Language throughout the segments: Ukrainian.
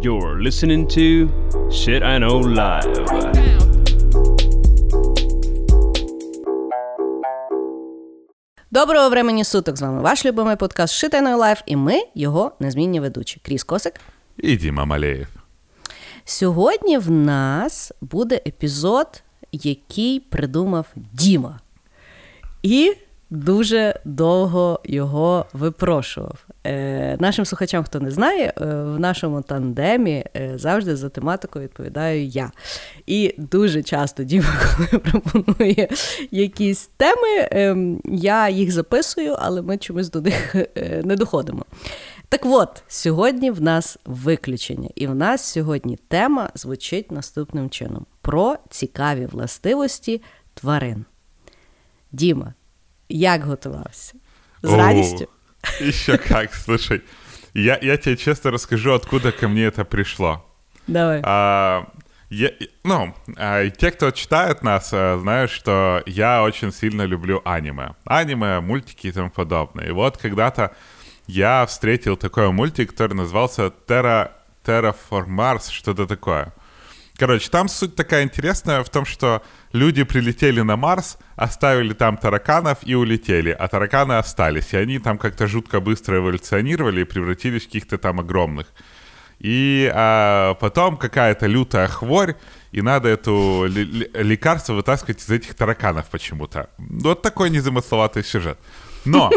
You're listening to Shit I Know Live. Доброго времені суток! З вами ваш любимий подкаст Shit I Know Live і ми його незмінні ведучі. Кріс Косик. І Діма Малеєв. Сьогодні в нас буде епізод, який придумав Діма. І дуже довго його випрошував. Е, Нашим слухачам, хто не знає, е, в нашому тандемі е, завжди за тематикою відповідаю я. І дуже часто Діма, коли пропонує якісь теми, е, я їх записую, але ми чомусь до них не доходимо. Так от, сьогодні в нас виключення, і в нас сьогодні тема звучить наступним чином: про цікаві властивості тварин. Діма, як готувався? З радістю? Еще как, слушай. Я, я тебе честно расскажу, откуда ко мне это пришло. Давай. А, я, ну, а, те, кто читает нас, а, знают, что я очень сильно люблю аниме. Аниме, мультики и тому подобное. И вот когда-то я встретил такой мультик, который назывался Terra, Terraform Mars, что-то такое. Короче, там суть такая интересная в том, что люди прилетели на Марс, оставили там тараканов и улетели, а тараканы остались. И они там как-то жутко быстро эволюционировали и превратились в каких-то там огромных. И а, потом какая-то лютая хворь, и надо эту ли- ли- лекарство вытаскивать из этих тараканов почему-то. Вот такой незамысловатый сюжет. Но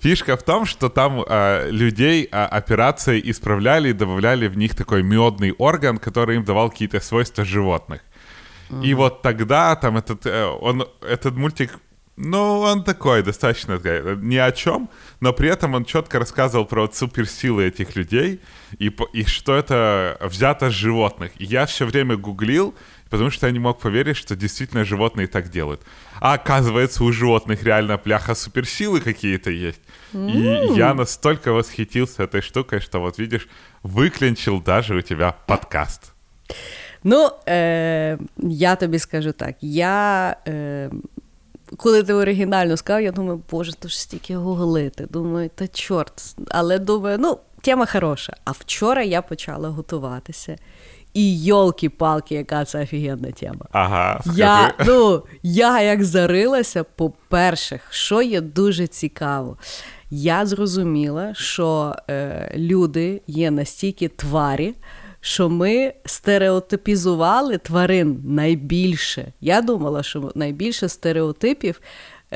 фишка в том, что там а, людей а, операцией исправляли и добавляли в них такой медный орган, который им давал какие-то свойства животных. И вот тогда там этот, э, он, этот мультик, ну, он такой достаточно такой, ни о чем, но при этом он четко рассказывал про вот суперсилы этих людей и, и что это взято с животных. И я все время гуглил, потому что я не мог поверить, что действительно животные так делают. А оказывается, у животных реально пляха суперсилы какие-то есть. И я настолько восхитился этой штукой, что вот видишь, выклинчил даже у тебя подкаст. Ну, е, я тобі скажу так. Я, е, коли ти оригінально сказав, я думаю, боже, то ж стільки гуглити. Думаю, та чорт. Але думаю, ну, тема хороша. А вчора я почала готуватися. І йолки-палки, яка це офігенна тема. Ага, Я, ну, я як зарилася, по-перше, що є дуже цікаво. Я зрозуміла, що е, люди є настільки тварі, що ми стереотипізували тварин найбільше. Я думала, що найбільше стереотипів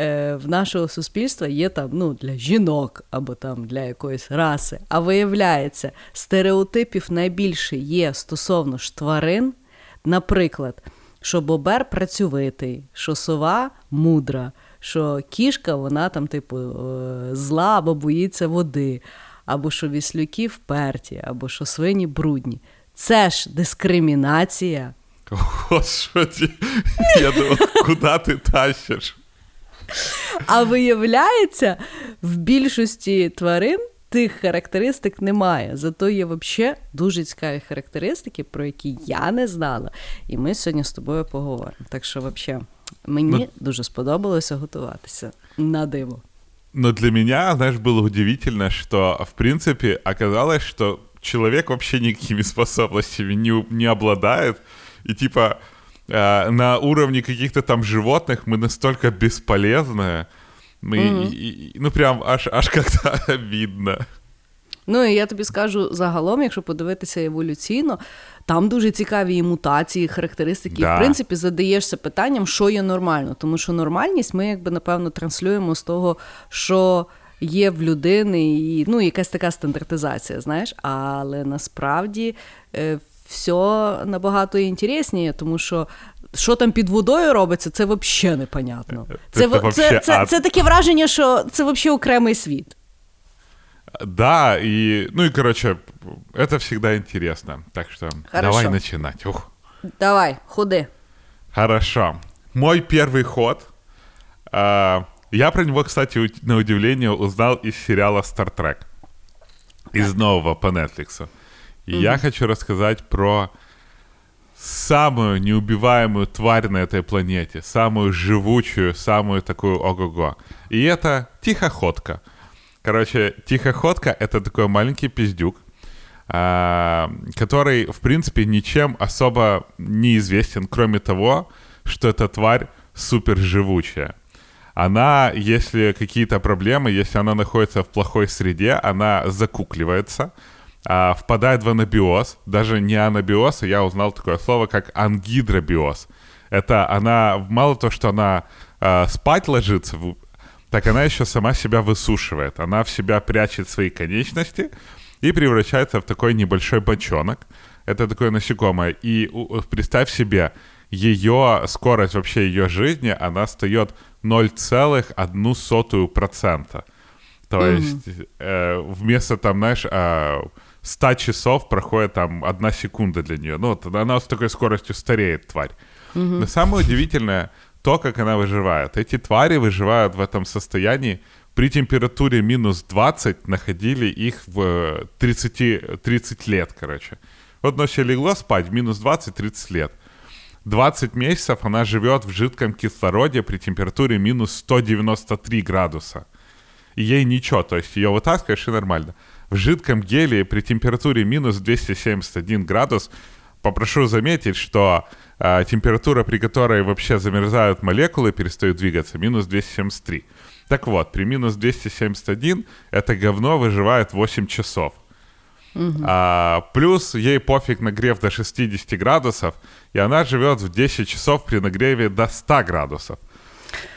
е, в нашого суспільства є там ну, для жінок або там для якоїсь раси. А виявляється, стереотипів найбільше є стосовно ж тварин. Наприклад, що бобер працьовитий, що сова мудра, що кішка, вона там, типу, е, зла або боїться води, або що віслюки вперті, або що свині брудні. Це ж дискримінація. Господи, я думал, куда ты тащишь? А виявляється, в більшості тварин тих характеристик немає. Зато є взагалі дуже цікаві характеристики, про які я не знала. І ми сьогодні з тобою поговоримо. Так що, взагалі, мені Ну- дуже сподобалося готуватися на диво. Но для меня, знаешь, было удивительно, что, в принципе, оказалось, что человек вообще никакими способностями не, не обладает. И, типа, э, на уровне каких-то там животных мы настолько бесполезные. Мы, и- и- ну, прям аж, аж как-то обидно. Ну і я тобі скажу загалом, якщо подивитися еволюційно, там дуже цікаві і мутації, і характеристики. І, Да. в принципі, задаєшся питанням, що є нормально. Тому що нормальність ми, якби, напевно, транслюємо з того, що є в людини, і ну, якась така стандартизація, знаєш. Але насправді е, все набагато інтересніше, тому що. Що там під водою робиться, це взагалі непонятно. Це Це, вообще це, це, це таке враження, що це взагалі окремий світ. Да, и, ну и, короче, это всегда интересно. Так что Хорошо. давай начинать. Ух. Давай, ходи. Хорошо. Мой первый ход. а, я про него, кстати, на удивление узнал из сериала Star Trek. Из нового по Netflix. И я хочу рассказать про самую неубиваемую тварь на этой планете, самую живучую, самую такую ого-го. И это тихоходка. Короче, тихоходка — это такой маленький пиздюк. а, который, в принципе, ничем особо не известен, кроме того, что эта тварь супер живучая. Она, если какие-то проблемы, если она находится в плохой среде, она закукливается, а, впадает в анабиоз, даже не анабиоз, а я узнал такое слово, как ангидробиоз. Это она, мало того, что она а, спать ложится, так она еще сама себя высушивает. Она в себя прячет свои конечности и превращается в такой небольшой бочонок. Это такое насекомое. И представь себе, ее скорость вообще ее жизни, она встает 0,1%. То mm-hmm. есть э, вместо там, знаешь, э, 100 часов проходит там одна секунда для нее. Ну, вот она с такой скоростью стареет, тварь. Mm-hmm. Но самое удивительное то, как она выживает. Эти твари выживают в этом состоянии. При температуре минус 20 находили их в 30, 30 лет, короче. Вот ночью легло спать, минус 20-30 лет. 20 месяцев она живет в жидком кислороде при температуре минус 193 градуса. И ей ничего, то есть ее вытаскиваешь и нормально. В жидком гелии при температуре минус 271 градус попрошу заметить, что э, температура, при которой вообще замерзают молекулы, перестают двигаться, минус 273. Так вот, при минус 271 это говно выживает 8 часов. Угу. А, плюс ей пофиг нагрев до 60 градусов, и она живет в 10 часов при нагреве до 100 градусов.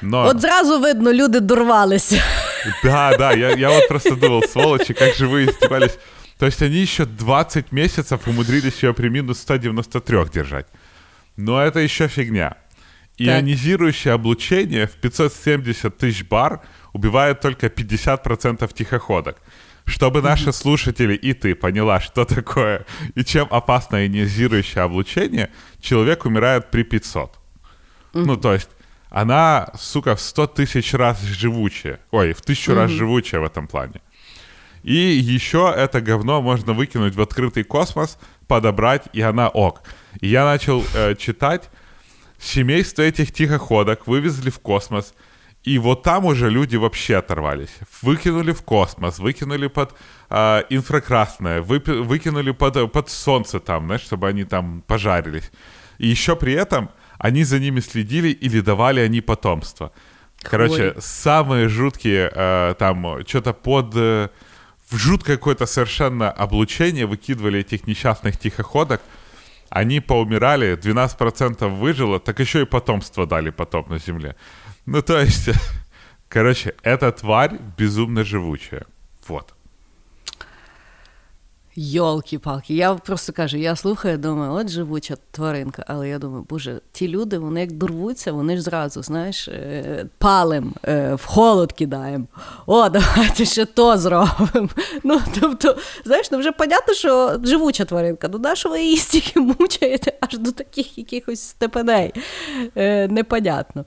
Но... От зразу видно, люди дорвалися. Да, да, я, я вот просто думал, сволочи, как же вы издевались. То есть они еще 20 месяцев умудрились ее при минус 193 держать. Но это еще фигня. Ионизирующее облучение в 570 тысяч бар убивает только 50% тихоходок. Чтобы наши слушатели и ты поняла, что такое и чем опасно ионизирующее облучение, человек умирает при 500. Ну, то есть она, сука, в 100 тысяч раз живучая. Ой, в тысячу раз живучая в этом плане. И еще это говно можно выкинуть в открытый космос, подобрать, и она ок. И я начал э, читать, семейство этих тихоходок вывезли в космос, и вот там уже люди вообще оторвались. Выкинули в космос, выкинули под э, инфракрасное, выпи- выкинули под, под солнце там, знаешь, чтобы они там пожарились. И еще при этом они за ними следили или давали они потомство. Короче, Ой. самые жуткие э, там, что-то под... Э, в жуткое какое-то совершенно облучение выкидывали этих несчастных тихоходок. Они поумирали, 12% выжило, так еще и потомство дали потом на Земле. Ну, то есть, короче, эта тварь безумно живучая. Вот. Йолки-палки, я просто кажу, я слухаю, думаю, от живуча тваринка, але я думаю, боже, ті люди, вони як дорвуться, вони ж зразу, знаєш, е, палим, е, в холод кидаємо. О, давайте ще то зробимо. Ну, тобто, знаєш, ну вже понятно, що живуча тваринка, ну на що ви її стільки мучаєте аж до таких якихось степеней? Е, Непонятно.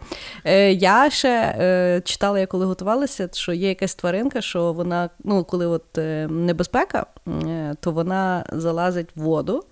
Я ще читала, я коли готувалася, що є якась тваринка, що вона, ну, коли от небезпека то вона залазить в воду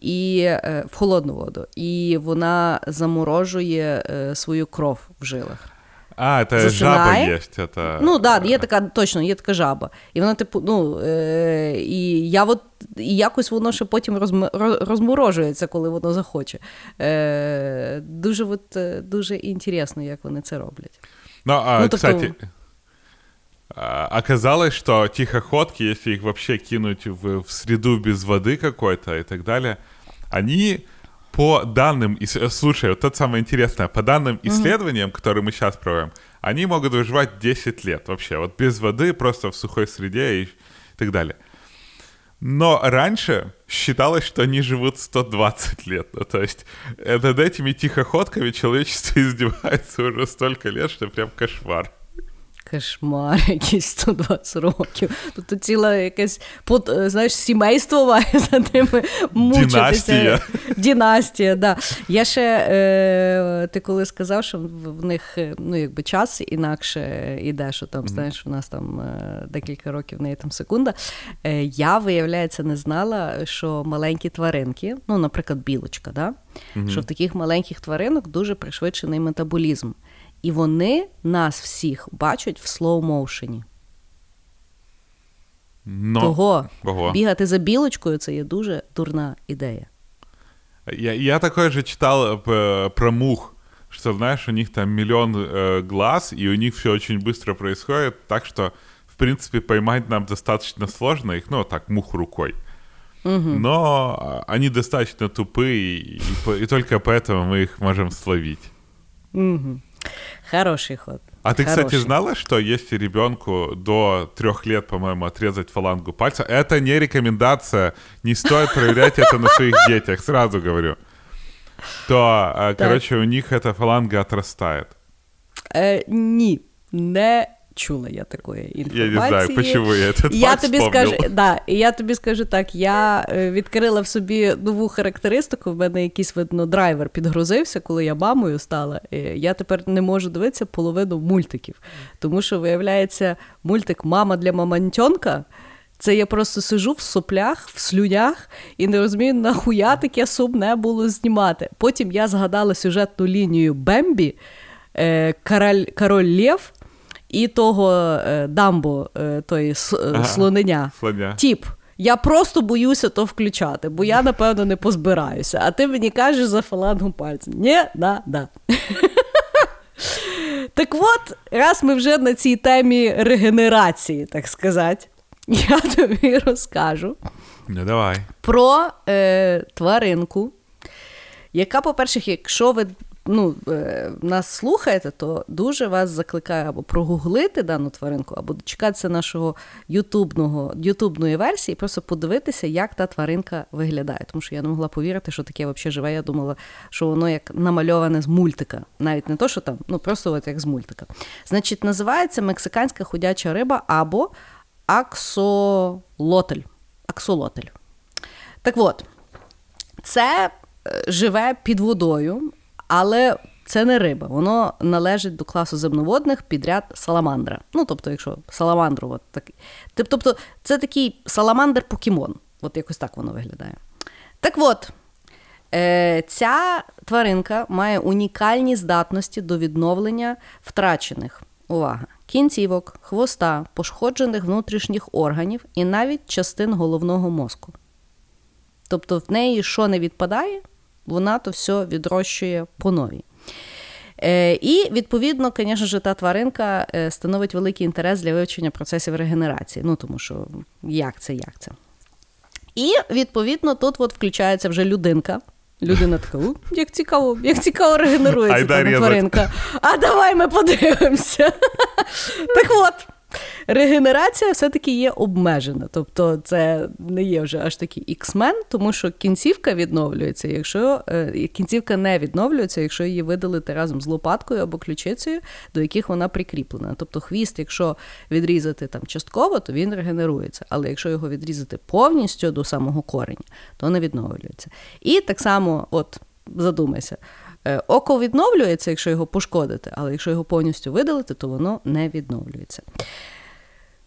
і е, в холодну воду, і вона заморожує е, свою кров в жилах. А, це жаба є. Это... Ну, да, є така, точно, є така жаба. І вона, типу, ну, е, і я от, і якось воно ще потім розм, розморожується, коли воно захоче. Е, Дуже от, дуже інтересно, як вони це роблять. Ну, а, ну, тобто... кстати, оказалось, что тихоходки, если их вообще кинуть в, в среду без воды какой-то и так далее, они по данным, слушай, вот это самое интересное, по данным исследованиям, которые мы сейчас проводим, они могут выживать 10 лет вообще, вот без воды, просто в сухой среде и, и так далее. Но раньше считалось, что они живут 120 лет. Ну, то есть над этими тихоходками человечество издевается уже столько лет, что прям кошмар. Кошмар, якісь 120 років. Тобто ціле якесь знаєш, сімейство має за ними мучитися. Династія. Династія, да. Я ще, е, ти коли сказав, що в них ну, якби час інакше іде, що там, знаєш, в нас там е, декілька років в неї там секунда. Е, я, виявляється, не знала, що маленькі тваринки, ну, наприклад, білочка, да? mm що в таких маленьких тваринок дуже пришвидшений метаболізм. І вони нас всіх бачать в слоу-моушені. Но... Того Ого. бігати за білочкою це є дуже дурна ідея. Я, я такое же читал э, про мух, что, знаешь, у них там миллион э, глаз, и у них все очень быстро происходит, так что, в принципе, поймать нам достаточно сложно их, ну, так, муху рукой. Но а, они достаточно тупые, и, и по- и только поэтому мы их можем словить. Угу. Хороший ход. А ты, кстати, Хороший. знала, что если ребенку до трех лет, по-моему, отрезать фалангу пальца, это не рекомендация, не стоит проверять это на своих детях, сразу говорю. То, э, короче, у них эта фаланга отрастает. Е, ні, не чула я такої Я не знаю, почему я этот Я факт тобі скажу, да, я тобі скажу так: я е, відкрила в собі нову характеристику. В мене якийсь видно драйвер підгрузився, коли я мамою стала. Я тепер не можу дивитися половину мультиків. Тому що, виявляється, мультик Мама для мамантьонка. Це я просто сижу в соплях, в слюнях і не розумію, нахуя таке сумне було знімати. Потім я згадала сюжетну лінію Бембі, е, Король, Король Лев і того е, Дамбо, е, той с- е, Ага, слоненя. слоня. Тіп. Я просто боюся то включати, бо я, напевно, не позбираюся. А ти мені кажеш за фалангу пальця. Ні, да, да. Так от, раз ми вже на цій темі регенерації, так сказати, я тобі розкажу Ну, давай. про е, тваринку, яка, по-перше, якщо ви ну, е, нас слухаєте, то дуже вас закликаю або прогуглити дану тваринку, або дочекатися нашого ютубного, ютубної версії, просто подивитися, як та тваринка виглядає. Тому що я не могла повірити, що таке взагалі живе. Я думала, що воно як намальоване з мультика. Навіть не то, що там, ну просто от як з мультика. Значить, називається мексиканська ходяча риба або аксолотель. Аксолотель. Так от, це е, живе під водою, але це не риба. Воно належить до класу земноводних підряд саламандра. Ну, тобто, якщо саламандру, от такий. Тобто, це такий саламандр-покемон. От якось так воно виглядає. Так от, е, ця тваринка має унікальні здатності до відновлення втрачених. Увага! Кінцівок, хвоста, пошкоджених внутрішніх органів і навіть частин головного мозку. Тобто в неї що не відпадає, вона то все відрощує по новій. Е, і, відповідно, звісно ж, та тваринка е, становить великий інтерес для вивчення процесів регенерації. Ну, тому що як це, як це. І, відповідно, тут от включається вже людинка. Людина така, як цікаво, як цікаво регенерується та тваринка. А давай ми подивимося. Так от, регенерація все-таки є обмежена. Тобто це не є вже аж такий іксмен, тому що кінцівка відновлюється, якщо е, кінцівка не відновлюється, якщо її видалити разом з лопаткою або ключицею, до яких вона прикріплена. Тобто хвіст, якщо відрізати там частково, то він регенерується. Але якщо його відрізати повністю до самого кореня, то не відновлюється. І так само, от задумайся. Е, Око відновлюється, якщо його пошкодити, але якщо його повністю видалити, то воно не відновлюється.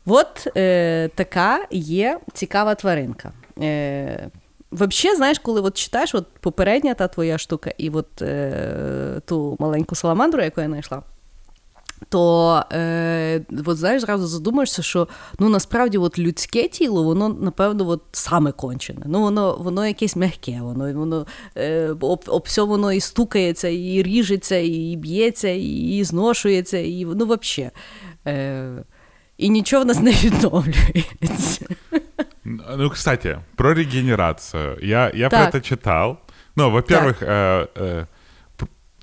От е, така є цікава тваринка. Е, Взагалі, знаєш, коли от читаєш от попередня та твоя штука, і от е, ту маленьку саламандру, яку я знайшла, то е, от, знаєш, зразу задумаєшся, що ну насправді от людське тіло, воно, напевно, от саме кончене. Ну, воно, воно якесь м'яке, воно, воно е, об, об все воно і стукається, і ріжеться, і б'ється, і зношується, і ну, взагалі. Е, і нічого в нас не відновлюється. Ну, кстати, про регенерацию. Я, я про Так. это читал. Ну, во-первых, э, э, п- да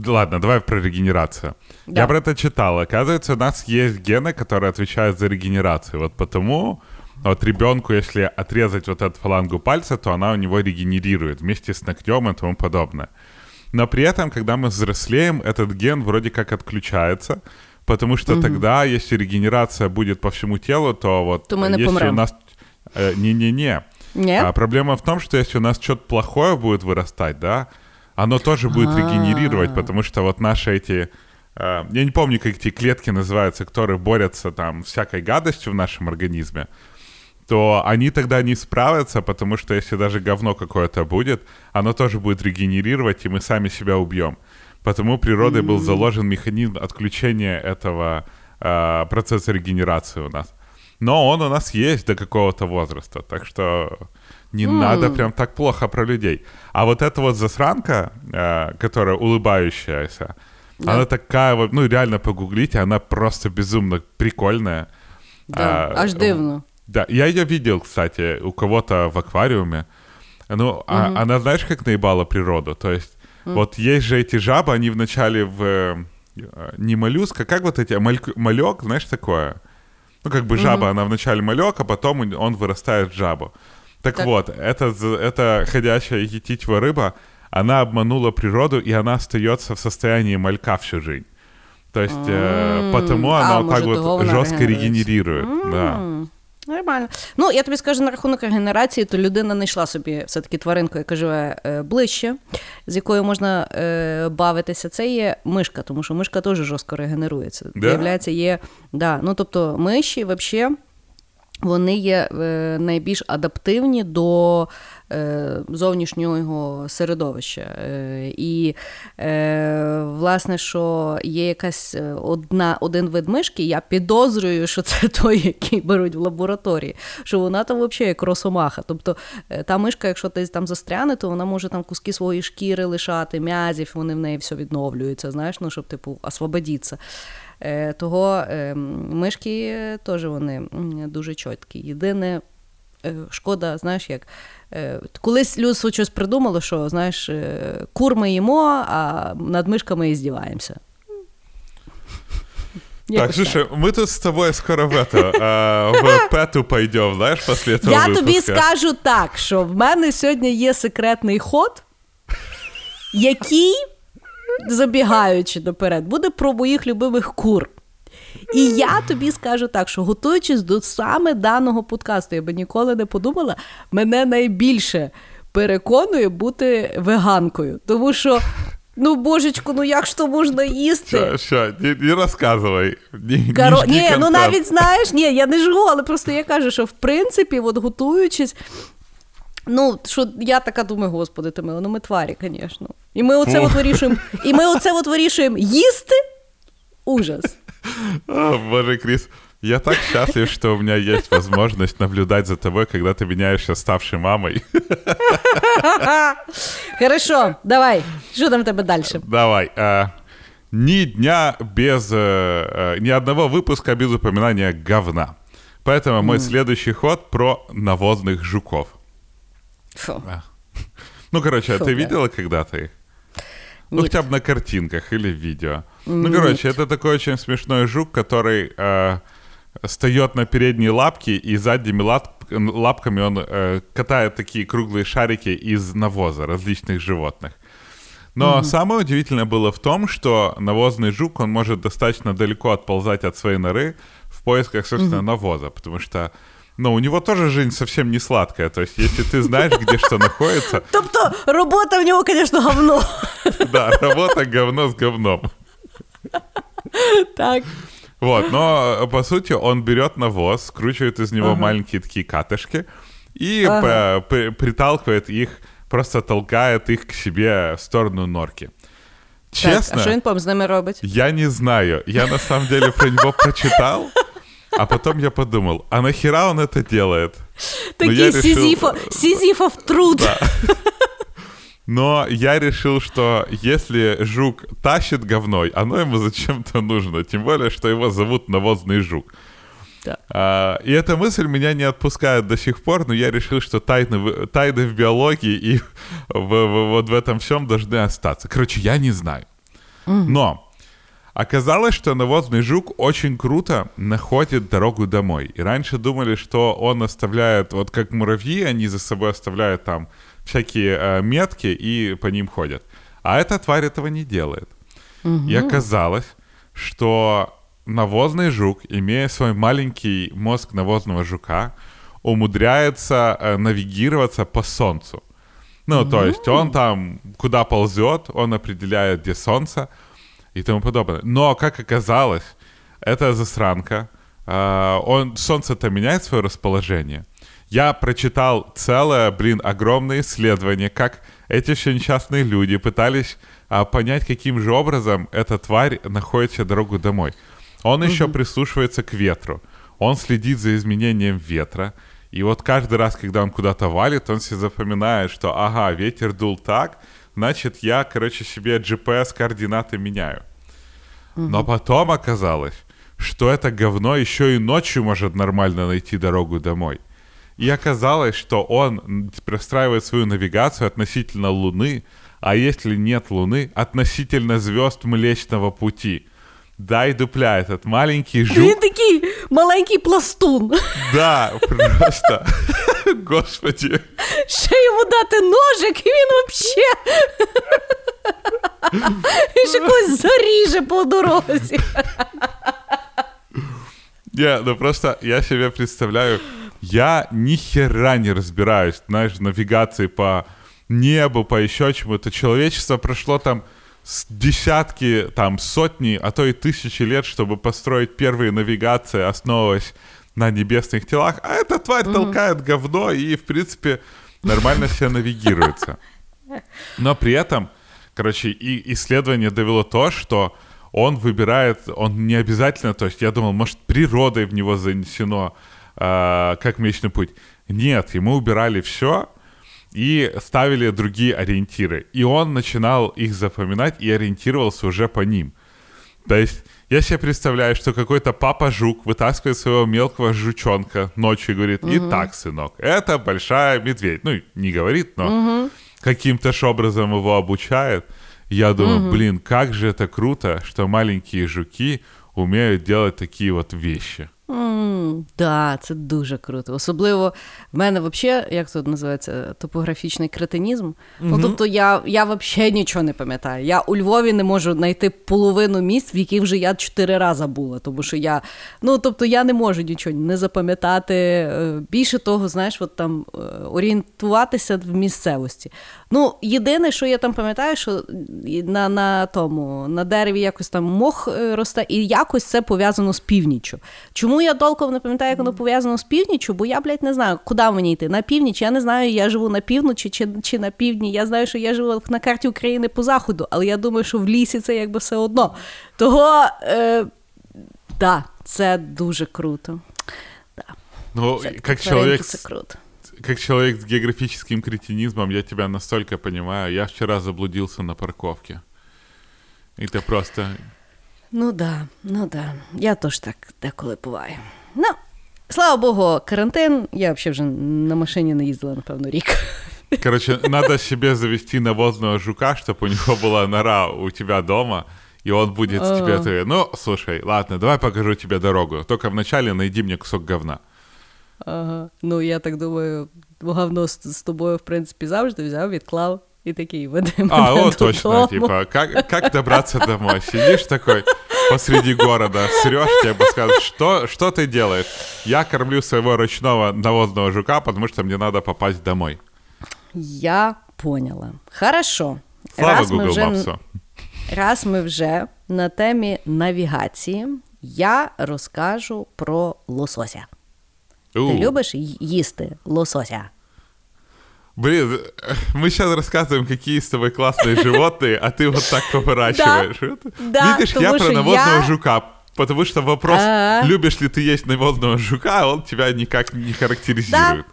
ладно, давай про регенерацию. Да. Я про это читал. Оказывается, у нас есть гены, которые отвечают за регенерацию. Вот потому вот ребенку, если отрезать вот эту фалангу пальца, то она у него регенерирует вместе с ногтем и тому подобное. Но при этом, когда мы взрослеем, этот ген вроде как отключается, потому что тогда, если регенерация будет по всему телу, то вот То мы не если у помрем. нас Э, Не-не-не. Не? А проблема в том, что если у нас что-то плохое будет вырастать, да, оно тоже будет А. регенерировать, потому что вот наши эти... э, Я не помню, как эти клетки называются, которые борются там всякой гадостью в нашем организме, то они тогда не справятся, потому что если даже говно какое-то будет, оно тоже будет регенерировать, и мы сами себя убьем. Потому природой был заложен механизм отключения этого э, процесса регенерации у нас. Но он у нас есть до какого-то возраста, так что не mm. надо прям так плохо про людей. А вот эта вот засранка, э, которая улыбающаяся, да. она такая вот, ну реально погуглите, она просто безумно прикольная. Да, а, аж дивно. Да, я ее видел, кстати, у кого-то в аквариуме. Ну, угу. а, она знаешь, как наебала природу? То есть, угу. вот есть же эти жабы, они вначале в... Э, не моллюска, как вот эти, а малек, знаешь, такое? Ну, как бы жаба, угу. она вначале малек, а потом он вырастает в жабу. Так, так. вот, это, это ходячая етитьва рыба, она обманула природу, и она остается в состоянии малька всю жизнь. То есть, э, потому а, она так вот жестко регенерирует. Да. Нормально. Ну, я тобі скажу на рахунок регенерації, то людина знайшла собі все-таки тваринку, яка живе е, ближче, з якою можна е, бавитися. Це є мишка, тому що мишка теж жорстко регенерується. Да? Виявляється, є. Да, ну, Тобто, миші взагалі вони є е, найбільш адаптивні до е, зовнішнього середовища. Е, і, власне, що є якась одна, один вид мишки, я підозрюю, що це той, який беруть в лабораторії, що вона там взагалі як росомаха. Тобто та мишка, якщо десь там застряне, то вона може там куски своєї шкіри лишати, м'язів, вони в неї все відновлюються, знаєш, ну, щоб типу освободитися. Е, того е, мишки теж вони дуже чіткі. Єдине, е, шкода, знаєш, як. Колись людство щось придумало, що знаєш, кур ми їмо, а над мишками і здіваємося. Так, слушай, ми тут з тобою скоро в, это, в пету пойдем, знаєш, після того Я тобі скажу так, що в мене сьогодні є секретний ход, який забігаючи доперед, буде про моїх любимих кур. І я тобі скажу так, що готуючись до саме даного подкасту, я би ніколи не подумала, мене найбільше переконує бути веганкою. Тому що. Ну, божечку, ну як ж то можна їсти? Що, що, не, не розказувай. Ні, Каро... ні, ну навіть знаєш, ні, я не жгу, але просто я кажу, що в принципі, от готуючись, Ну, що я така думаю, господи, ти мила, ну ми тварі, звісно. І ми оце от вирішуємо, і ми оце от вирішуємо їсти. Ужас. О, Боже, Крис, я так счастлив, что у меня есть возможность наблюдать за тобой, когда ты меняешься ставшей мамой. Хорошо, давай. Что там у тебя дальше? Давай. А, ни дня без... А, ни одного выпуска без упоминания говна. Поэтому мой следующий ход про навозных жуков. Фу. Ну, короче, а Фу, ты да. видела когда-то их? Ну, Нет. хотя бы на картинках или в видео. Ну, короче, это такой очень смешной жук, который э, встает на передние лапки и задними лап, лапками он э, катает такие круглые шарики из навоза различных животных. Но mm-hmm. самое удивительное было в том, что навозный жук, он может достаточно далеко отползать от своей норы в поисках, собственно, mm-hmm. навоза, потому что но у него тоже жизнь совсем не сладкая. То есть, если ты знаешь, где что находится... Тобто, работа у него, конечно, говно. Да, работа говно с говном. Так. Вот, но по сути он берет навоз, скручивает из него ага. маленькие такие катышки и ага. приталкивает их, просто толкает их к себе в сторону норки. Честно, так, а що він потім з ними робить? Я не знаю. Я на самом деле про него прочитал. А потом я подумал, а нахера он это делает? Такие решил... сизифо... сизифов труд. Да. Но я решил, что если жук тащит говной, оно ему зачем-то нужно. Тем более, что его зовут навозный жук. Да. А, и эта мысль меня не отпускает до сих пор, но я решил, что тайны, тайны в биологии и в, в, вот в этом всем должны остаться. Короче, я не знаю. Mm. Но Оказалось, что навозный жук очень круто находит дорогу домой. И раньше думали, что он оставляет, вот как муравьи, они за собой оставляют там всякие э, метки и по ним ходят. А эта тварь этого не делает. Угу. И оказалось, что навозный жук, имея свой маленький мозг навозного жука, умудряется э, навигироваться по солнцу. Ну, то есть он там, куда ползет, он определяет, где солнце, и тому подобное. Но, как оказалось, эта засранка, э, он, солнце-то меняет свое расположение. Я прочитал целое, блин, огромное исследование, как эти все несчастные люди пытались а, понять, каким же образом эта тварь находит себе дорогу домой. Он mm-hmm. еще прислушивается к ветру. он следит за изменением ветра, и вот каждый раз, когда он куда-то валит, он себе запоминает, что, ага, ветер дул так, значит, я, короче, себе GPS-координаты меняю. Но потом оказалось, что это говно еще и ночью может нормально найти дорогу домой. И оказалось, что он простраивает свою навигацию относительно Луны, а если нет Луны, относительно звезд Млечного Пути. Да, и дупля этот маленький жук. Він такий маленький пластун. Да, просто. Господи. Ще йому дати ножик, і він взагалі. Він ще когось заріже по дорозі. Не, ну просто я себе представляю, я ни хера не разбираюсь, знаешь, в навигации по небу, по еще чему-то. Человечество прошло там с десятки, там сотни, а то и тысячи лет, чтобы построить первые навигации, основываясь на небесных телах. А эта тварь толкает говно и, в принципе, нормально себя навигируется. Но при этом, короче, и исследование довело то, что он выбирает, он не обязательно, то есть я думал, может, природой в него занесено, э, как Млечный Путь. Нет, ему убирали все и ставили другие ориентиры. И он начинал их запоминать и ориентировался уже по ним. То есть я себе представляю, что какой-то папа-жук вытаскивает своего мелкого жучонка ночью и говорит, итак, сынок, это большая медведь. Ну, не говорит, но каким-то ж образом его обучает. Я думаю, блин, как же это круто, что маленькие жуки умеют делать такие вот вещи. Так, да, це дуже круто. Особливо в мене взагалі, як тут називається, топографічний кретинізм. Ну, тобто, я я взагалі нічого не пам'ятаю. Я у Львові не можу знайти половину місць, в яких вже я чотири рази була. Тому що я ну, тобто, я не можу нічого не запам'ятати. Е, більше того, знаєш, от там е, орієнтуватися в місцевості. Ну, єдине, що я там пам'ятаю, що на на тому на дереві якось там мох е, росте, і якось це пов'язано з північчю. Чому я толком не пам'ятаю, як воно пов'язано з північчю? Бо я, блядь, не знаю, куди мені йти. На північ. Я не знаю, я живу на півночі чи чи на півдні. Я знаю, що я живу на карті України по заходу, але я думаю, що в лісі це якби все одно. Того, е, да, це дуже круто. Да. Ну, Це- как тваринки це круто. как человек с географическим кретинизмом, я тебя настолько понимаю. Я вчера заблудился на парковке. И ты просто... Ну да, ну да. Я теж так деколи буваю. Ну, слава Богу, карантин. Я взагалі вже на машині не їздила, напевно, рік. Короче, надо себе завести навозного жука, чтобы у него была нора у тебя дома, и он будет А. тебе... ты, Ну, слушай, ладно, давай покажу тебе дорогу. Только вначале найди мне кусок говна. Ага. Ну, я так думаю, говно з, з тобою, в принципі, завжди взяв, відклав і такий веде мене А, вот додому. точно, типа, как, как добраться домой? Сидишь такой посреди города, срешь, тебе скажут, что, что ты делаешь? Я кормлю своего ручного навозного жука, потому что мне надо попасть домой. Я поняла. Хорошо. Слава раз, ми Google вже, Maps. раз ми вже на темі навігації, я розкажу про лосося. Ти У, любиш ї- їсти лосося? Блин, мы сейчас рассказываем, какие с тобой классные животные, а ты вот так поворачиваешь. Это- да, Видишь, потому я про что навозного я- жука. Потому что вопрос, А. любишь ли ты есть навозного жука, он тебя никак не характеризует.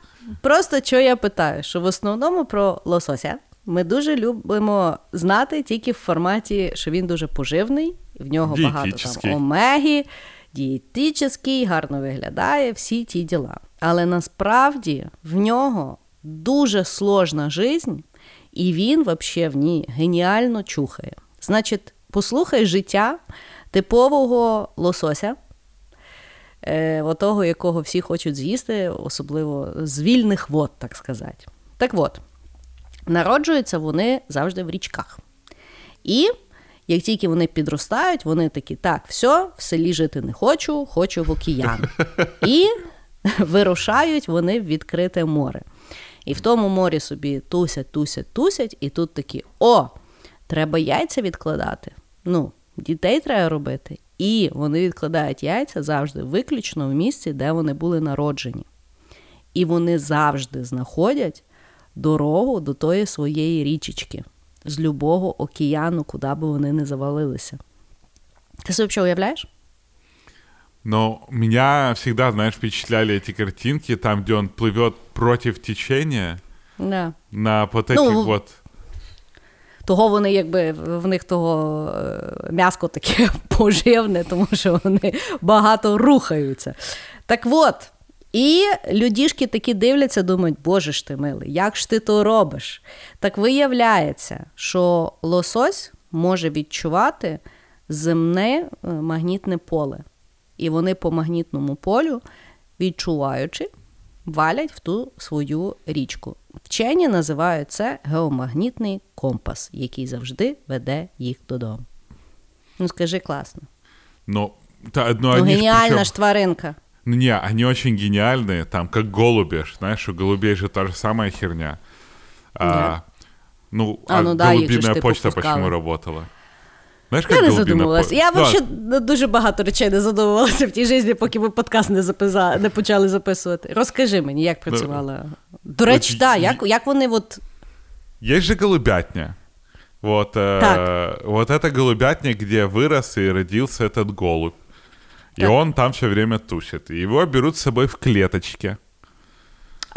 Просто що я питаю, що в основному про лосося ми дуже любимо знати тільки в форматі, що він дуже поживний, в нього багато Дієтичний. там омеги, дієтичний, гарно виглядає, всі ті діла. Але насправді в нього дуже сложна жизнь, і він взагалі в ній геніально чухає. Значить, послухай життя типового лосося, е, отого, якого всі хочуть з'їсти, особливо з вільних вод, так сказати. Так от, народжуються вони завжди в річках. І як тільки вони підростають, вони такі, так, все, в селі жити не хочу, хочу в океан. І вирушають вони в відкрите море. І в тому морі собі тусять, тусять, тусять, і тут такі: о, треба яйця відкладати. Ну, дітей треба робити. І вони відкладають яйця завжди виключно в місці, де вони були народжені. І вони завжди знаходять дорогу до тої своєї річечки з любого океану, куди би вони не завалилися. Ти собі що уявляєш? Но меня всегда, знаешь, впечатляли эти картинки, там, где он плывет против течения Да. на вот Ну, этих вот... Того вони, якби в них того е, м'яско таке поживне, тому що вони багато рухаються. Так от, і людішки такі дивляться, думають, боже ж ти милий, як ж ти то робиш? Так виявляється, що лосось може відчувати земне е, магнітне поле. І вони по магнітному полю, відчуваючи, валять в ту свою річку. Вчені називають це геомагнітний компас, який завжди веде їх додому. Ну, скажи класно. Ну, та, ну, Ну, они ж геніальна причем- ж тваринка. Ну, не, они очень гениальные, там, как голуби, ж, знаешь, у голубей же та же самая херня. А, ну, А, а, ну да, голубиная почта попускала. почему работала? Знаешь, Я как не голубиная задумувалася. почта? Я Ну, взагалі над дуже багато речей не задумувалася в тій житті, поки ми подкаст не, записали, не почали записувати. Розкажи мені, як працювала. До речі, От так, й- як, як вони от. Есть же голубятня. Вот, э, Так. вот это голубятня, где вырос и родился этот голубь. И Так. он там все время тусит. И его берут с собой в клеточке.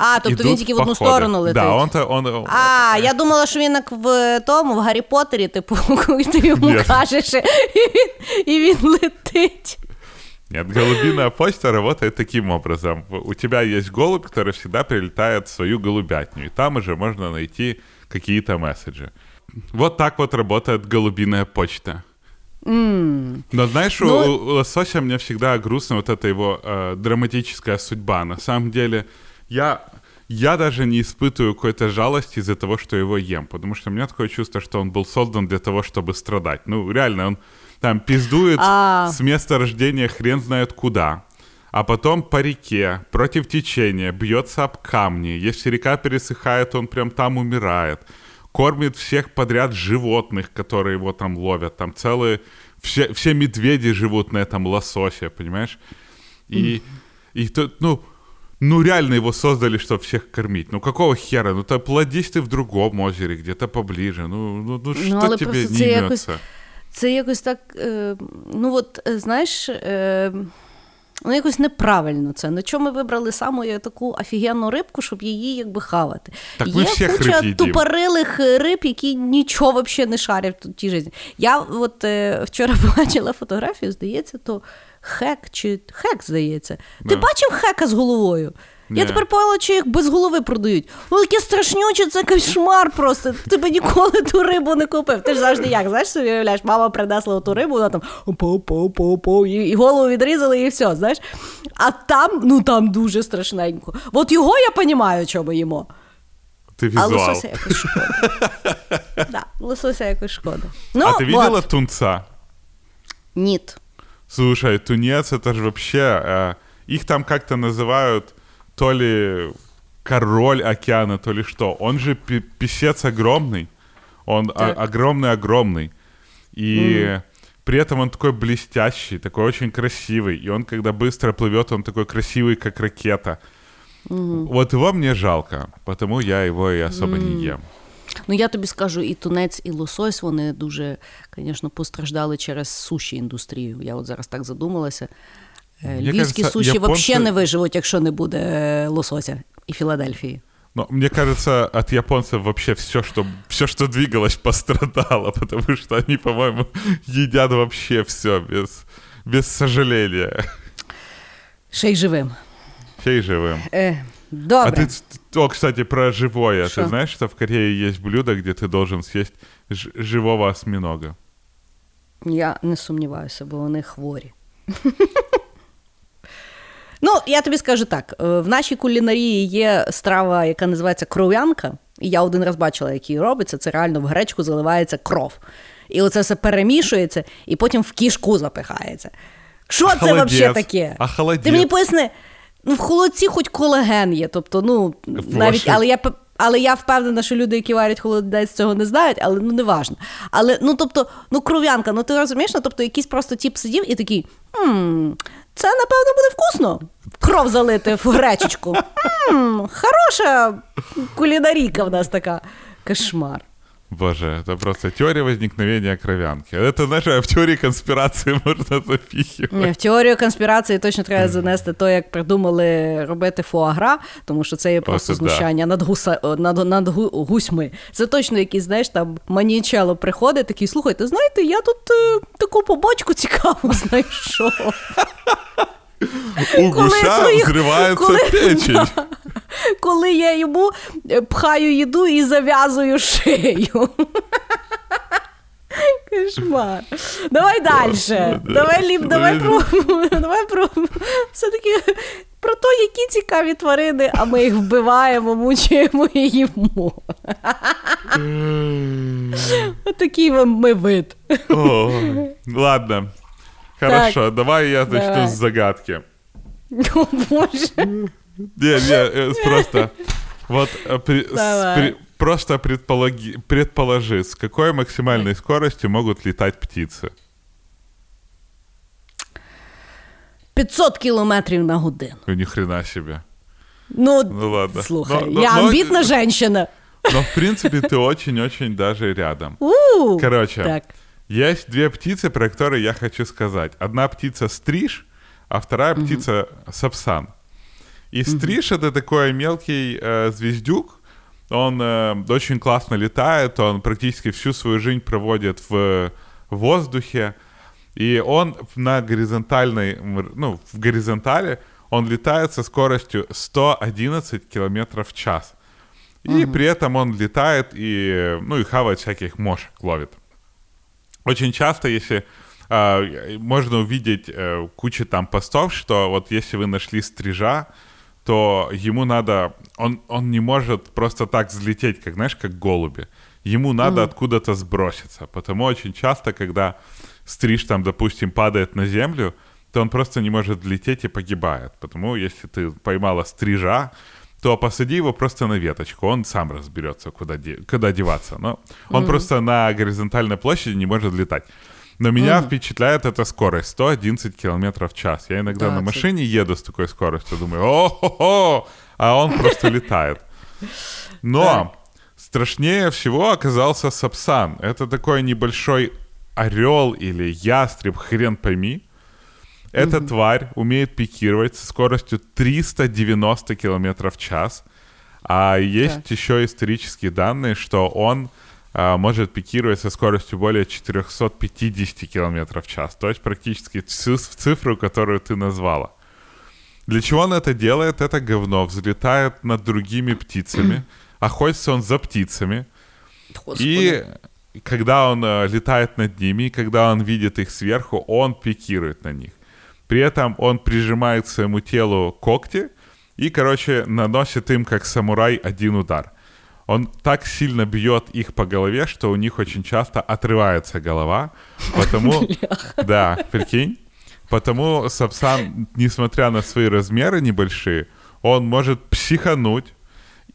А, тобто він Идут тільки в в одну походы. сторону летить. Да, он-то, он, А, я думала, що він як в тому, в Гаррі Поттері, типу, коли ти йому Ні. кажеш, і він, і він летить. Нет, голубиная почта работает таким образом. У тебя есть голубь, который всегда прилетает в свою голубятню, и там уже можно найти какие-то месседжи. Вот так вот работает голубиная почта. Но знаешь, у- Ну- у лосося мне всегда грустно вот эта его э, драматическая судьба. На самом деле, я, я даже не испытываю какой-то жалости из-за того, что его ем, потому что у меня такое чувство, что он был создан для того, чтобы страдать. Ну, реально, он там пиздует А. с места рождения хрен знает куда. А потом по реке, против течения, бьется об камни. Если река пересыхает, он прям там умирает. Кормит всех подряд животных, которые его там ловят. Там целые... Все, все медведи живут на этом лососе, понимаешь? И, и тут, ну, ну реально его создали, чтобы всех кормить. Ну какого хера? Ну то плодись ты в другом озере, где-то поближе. Ну, ну, ну что але тебе не якось- Це якось так, е, ну от, е, знаєш, е, ну якось неправильно це. На чому ми вибрали саму таку офігенну рибку, щоб її якби хавати. Так ми Є всіх куча риб тупорилих риб, які нічого взагалі не шарять в тій житті. Я от е, вчора побачила фотографію, здається, то хек чи хек, здається. Ти бачив хека з головою? Я тепер поняла, чи їх без голови продають. Ну, таке страшнюче, це кошмар просто. Ти би ніколи ту рибу не купив. Ти ж завжди як, знаєш, собі уявляєш, мама принесла ту рибу, вона там опа-опа-опа-опа, і, голову відрізали, і все, знаєш. А там, ну там дуже страшненько. От його я розумію, чого ми їмо. Ты А визуал. лосося якось шкода. Да, лосося якось шкода. Ну, а ты видела от. тунца? Ніт. Слушай, тунец это же вообще... э, их там как-то называют то ли король океана, то ли что. Он же пи- писец огромный. Он огромный-огромный. И при этом он такой блестящий, такой очень красивый. И он, когда быстро плывет, он такой красивый, как ракета. Вот его мне жалко, потому я его и особо не ем. Ну, я тобі скажу, і тунець, і лосось вони дуже, звісно, постраждали через суші індустрію. Я от зараз так задумалася. Е, Львівські суші японці- взагалі не виживуть, якщо не буде е, лосося і Філадельфії. Но мне кажется, от японцев вообще все, что, все, что двигалось, пострадало, потому что они, по-моему, едят вообще все без, без сожаления. Ще й живим. Чей живым. Е, А добре. ты, о, кстати, про живое. Шо? Ты знаешь, что в Корее есть блюдо, где ты должен съесть ж- живого осьминога? Я не сумніваюся, бо вони хворі. Ну, я тобі скажу так: е, в нашій кулінарії є страва, яка називається кров'янка. І я один раз бачила, як її робиться. Це реально в гречку заливається кров. І оце все перемішується, і потім в кішку запихається. Що це Холодець. взагалі таке? А холодець? Ти мені поясни, ну в холодці хоч колаген є. Тобто, ну навіть, але я але я впевнена, що люди, які варять холодець, цього не знають, але ну не важно. Але ну тобто, ну кров'янка, ну ти розумієш, ну тобто якийсь просто тіп сидів і такий. «Хм, це напевно буде вкусно. Кров залити в гречечку. «Хм, хороша кулінарійка в нас така. Кошмар. Боже, это просто теория возникновения кровянки. Это, знаешь, в теорії конспірації можна запихувати. Ні, в теорію конспірації точно треба занести то, як придумали робити фуагра, тому що це є просто да. знущання над, гуса, над, над гусьми. Це точно якийсь, знаєш, там манічело приходить, такий, слухайте, знаєте, я тут е, таку побочку цікаву знайшов. У Коли взривається коли- печень. Коли я йому е, пхаю їду і зав'язую шию. Кошмар. Давай далі. Давай ліп, давай про давай про все-таки про те, які цікаві тварини, а ми їх вбиваємо, мучуємо і їмо. Такий вам ми вид. О, Ладно. Хорошо, давай я начну Давай. с загадки. О, Боже. Не, не, э, просто... Вот э, при- с- Давай. при- просто предпологи- предположи, с какой максимальной скоростью могут летать птицы? 500 кілометрів на годину. Ну, ни хрена себе. Ну, Ну ладно. слухай, Ну, ну, я ну, амбітна женщина. Но, в принципе, ты очень-очень даже рядом. У, Короче, Так. есть две птицы, про которые я хочу сказать. Одна птица стриж, а вторая птица сапсан. И стриж это такой мелкий э, звездюк. Он э, очень классно летает, он практически всю свою жизнь проводит в воздухе. И он на горизонтальной, ну, в горизонтали он летает со скоростью 111 километров в час. И при этом он летает и, ну, и хавает всяких мошек, ловит. Очень часто, если а, можно увидеть э, кучу там постов, что вот если вы нашли стрижа, то ему надо, он, он не может просто так взлететь, как, знаешь, как голуби. Ему надо откуда-то сброситься. Потому очень часто, когда стриж там, допустим, падает на землю, то он просто не может взлететь и погибает. Потому если ты поймала стрижа, то посади его просто на веточку, он сам разберется, куда, де- куда деваться. Но он просто на горизонтальной площади не может летать. Но меня впечатляет эта скорость 111 километров в час. Я иногда Да, на это- машине еду с такой скоростью, думаю, о-хо-хо, а он просто летает. Но страшнее всего оказался Сапсан. Это такой небольшой орел или ястреб, хрен пойми. Эта тварь умеет пикировать со скоростью 390 км в час. А есть Так. еще исторические данные, что он может пикировать со скоростью более 450 км в час. То есть практически в цифру, которую ты назвала. Для чего он это делает? Это говно взлетает над другими птицами. Охотится он за птицами. Господи. И когда он э, летает над ними, когда он видит их сверху, он пикирует на них. При этом он прижимает к своему телу когти и, короче, наносит им, как самурай, один удар. Он так сильно бьет их по голове, что у них очень часто отрывается голова. Потому, да, прикинь. Потому Сапсан, несмотря на свои размеры небольшие, он может психануть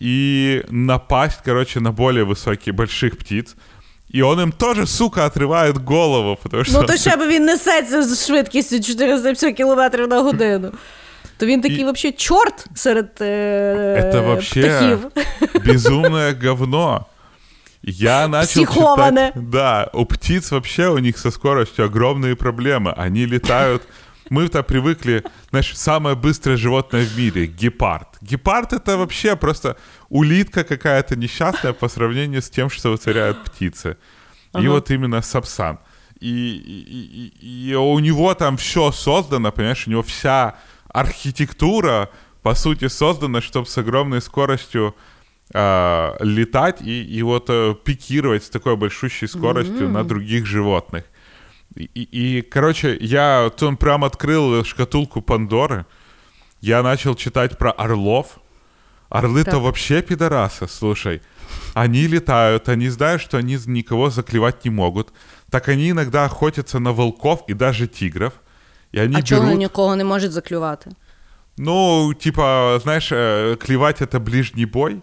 и напасть, короче, на более высокие больших птиц. И он им тоже, сука, отрывает голову, потому что... Ну, то ще б він несеться з швидкістю 450 км на годину. То він такий, І- взагалі, чорт серед е, Это вообще птахів. безумное говно. Я начал Психованное. читать... Да, у птиц вообще у них со скоростью огромные проблемы. Они летают... Мы-то привыкли, знаешь, самое быстрое животное в мире — гепард. Гепард — это вообще просто улитка какая-то несчастная по сравнению с тем, что вытворяют птицы. И вот именно сапсан. И, и- и- и у него там все создано, понимаешь, у него вся архитектура, по сути, создана, чтобы с огромной скоростью а, летать и, и вот э, пикировать с такой большущей скоростью на других животных. И, и- и, короче, я он прям открыл шкатулку Пандоры, я начал читать про орлов. Орлы-то Так. вообще пидорасы, слушай. Они летают, они знают, что они никого заклевать не могут. Так они иногда охотятся на волков и даже тигров. И они А чого берут... нікого не можуть заклювати? Ну, типа, знаешь, э, клевать это ближний бой.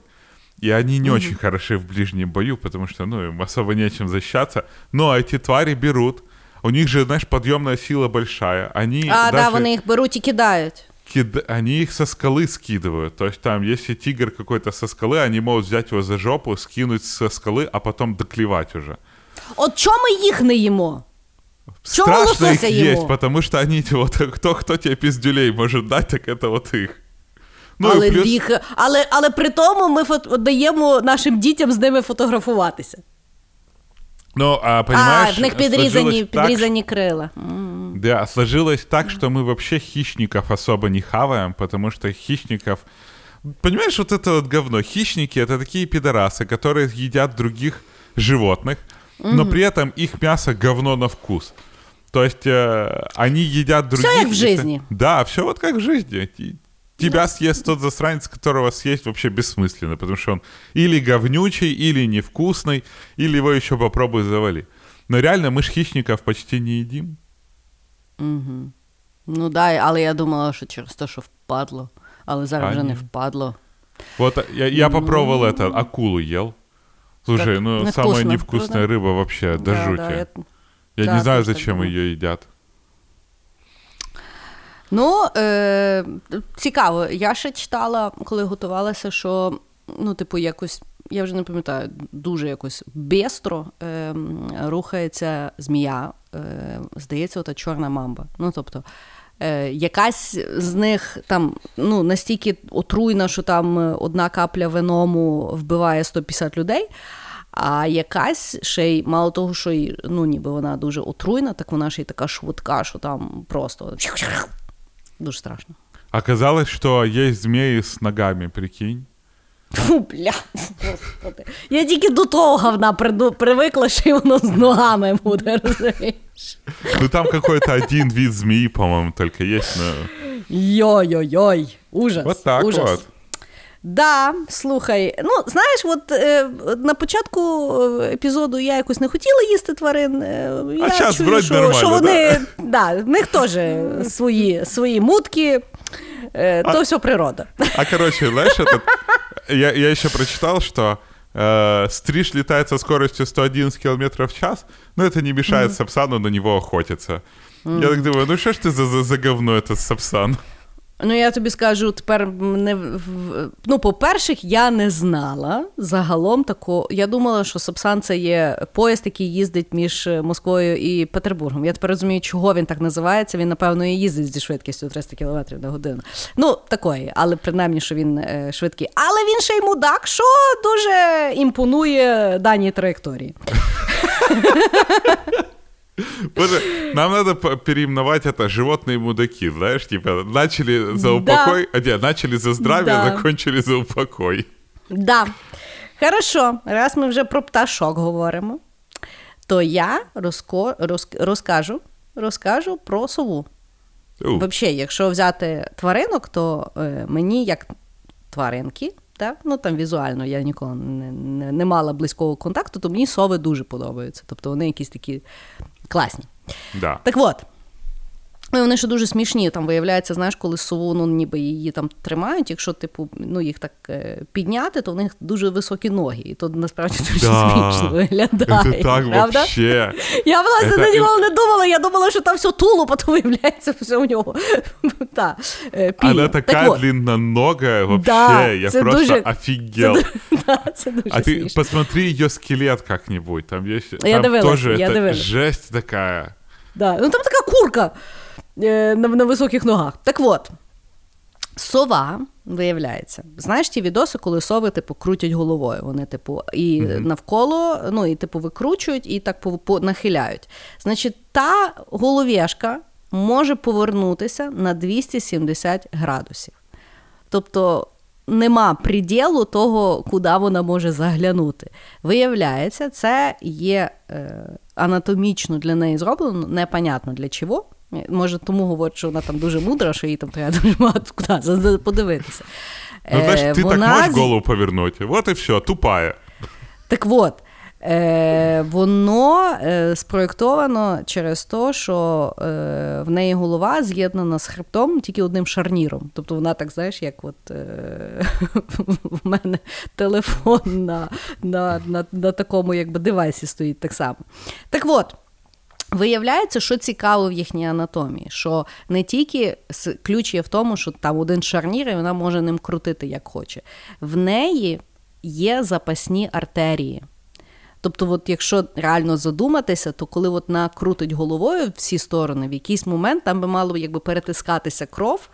И они не очень хороши в ближнем бою, потому что, ну, им особо нечем защищаться. Но эти твари берут. У них же, знаешь, подъемная сила большая. Они А, даже... да, вони їх беруть і кидають. кид... они их со скалы скидывают. То есть там, если тигр какой-то со скалы, они могут взять его за жопу, скинуть со скалы, а потом доклевать уже. От чому ми їх не їмо? Чому Страшно их лосося їмо? есть, потому что они, вот, кто, кто тебе пиздюлей может дать, так это вот их. Ну, але, і плюс, їх, але, але при тому ми фото, даємо нашим дітям з ними фотографуватися. ну, а, понимаешь, а, в них підрізані, сложилось так, підрізані крила. М. Да, сложилось так, что мы вообще хищников особо не хаваем, потому что хищников... Понимаешь, вот это вот говно. Хищники — это такие пидорасы, которые едят других животных, но при этом их мясо говно на вкус. То есть э, они едят других... как в жизни. Да, все вот как в жизни. Тебя съест тот засранец, которого съесть вообще бессмысленно, потому что он или говнючий, или невкусный, или его еще попробуй завали. Но реально мы ж хищников почти не едим. Ну да, але я думала, що через те, що впадло. Але зараз А, вже не впадло. Вот я, я попробовал это, акулу ел. Слушай, ну невкусно, самая невкусная правда? рыба вообще, до Да, жути. да, я- Я да, не знаю, зачем думаю. ее едят. Ну, е, цікаво. Я ще читала, коли готувалася, що ну, типу, якось, я вже не пам'ятаю, дуже якось бестро е, рухається змія. Е, здається, ота чорна мамба. Ну, тобто, е, якась з них там ну, настільки отруйна, що там е, одна капля веному вбиває 150 людей. А якась ще й мало того, що й, ну, ніби вона дуже отруйна, так вона ще й така швидка, що там просто дуже страшно. Оказалось, что есть змеи с ногами, прикинь. Фу, бля, господи. Я тільки до того говна привикла, що воно з ногами буде, розумієш? Ну там какой-то один вид змеи, по-моему, только есть, но... Йой-йой-йой, ужас. Вот так ужас. вот. Да, слухай, ну знаєш, от е, на початку е, епізоду я якось не хотіла їсти тварин. е, я щас чую, вроде що, нормально, що вони да, в них теж свої, свої мутки, е, то все природа. А, короче, знаешь, этот... Я, я еще прочитал, что э, стриж летает со скоростью 111 км в час, но это не мешает Сапсану на него охотиться. Я так думаю, ну что ж ты за, за, за говно этот Сапсан? Ну, я тобі скажу, тепер не ну, по-перше, я не знала загалом такого. Я думала, що Сапсан це є поїзд, який їздить між Москвою і Петербургом. Я тепер розумію, чого він так називається. Він, напевно, і їздить зі швидкістю 300 км на годину. Ну, такої, але принаймні, що він е, швидкий. Але він ще й мудак, що дуже імпонує даній траєкторії. Боже, нам надо переименовать это «животные мудаки», знаешь, типа начали за Да. упокой, а нет, начали за здравие, Да. закончили за упокой. Да. Хорошо, раз ми вже про пташок говоримо, то я розко... роз... розкажу, розкажу про сову. У, Взагалі, якщо взяти тваринок, то е, мені як тваринки, так? ну там візуально я ніколи не, не, не мала близького контакту, то мені сови дуже подобаються. Тобто вони якісь такі класні. да. Так от. Ну, і Вони ще дуже смішні. Там виявляється, знаєш, коли сову, ну ніби її там тримають, якщо типу, ну, їх так е, підняти, то в них дуже високі ноги. І то насправді дуже Да. смішно виглядає. Это так правда? вообще. Я власне Это- на нього не думала, я думала, що там все туло, потім виявляється все у нього. Та, е, пір'я. Она Так такая от. длинноногая вообще, Да, я це просто дуже- офигел. Да, це дуже А ты смішно. посмотри ее скелет как-нибудь, там есть, Я там дивилась, тоже я это дивилась. жесть такая. Да. Ну там така курка е, на, на високих ногах. Так от, сова, виявляється, знаєш ті відоси, коли сови, типу, крутять головою. Вони, типу, і навколо, ну, і типу, викручують, і так нахиляють. Значить, та головешка може повернутися на 270 градусів. Тобто нема приділу того, куди вона може заглянути. Виявляється, це є е, анатомічно для неї зроблено, непонятно для чого. Може, тому говорять, що вона там дуже мудра, що їй там треба дуже багато куди подивитися. Ну, знаешь, Е, так вона можешь з- голову повернуть. Вот и все, тупая. так от, е, воно е, спроєктовано через те, що е, в неї голова з'єднана з хребтом тільки одним шарніром. Тобто вона так, знаєш, як от е, в мене телефон на, на, на, на такому якби девайсі стоїть так само. Так от. Виявляється, що цікаво в їхній анатомії, що не тільки ключ є в тому, що там один шарнір, і вона може ним крутити як хоче. В неї є запасні артерії. Тобто, от якщо реально задуматися, то коли от крутить головою всі сторони, в якийсь момент там би мало якби перетискатися кров,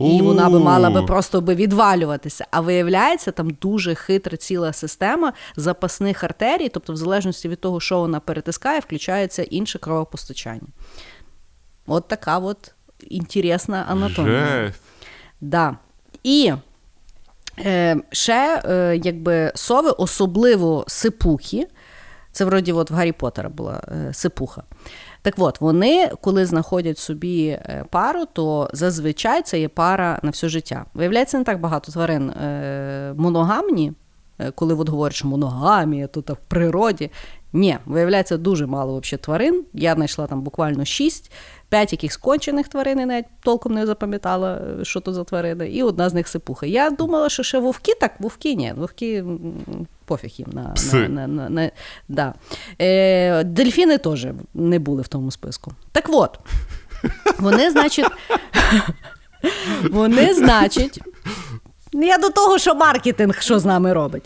і вона би мала би просто би відвалюватися. А виявляється, там дуже хитра ціла система запасних артерій, тобто, в залежності від того, що вона перетискає, включається інше кровопостачання. От така от інтересна анатомія. Жесть. Да. І Е, Ще е, якби сови, особливо сипухи. Це вроді от в Гаррі Поттера була е, сипуха. Так от, вони, коли знаходять собі е, пару, то зазвичай це є пара на все життя. Виявляється, не так багато тварин е, моногамні, коли от говорять, що моногамія тут в природі. Ні, виявляється, дуже мало взагалі тварин. Я знайшла там буквально шість, п'ять якихось кончених тварин, і навіть толком не запам'ятала, що то за тварини, і одна з них сипуха. Я думала, що ще вовки, так, вовки ні, вовки пофіг їм на. Пси. на, на, на да. Е, Дельфіни теж не були в тому списку. Так от, вони, значить, вони, значить, я до того, що маркетинг що з нами робить.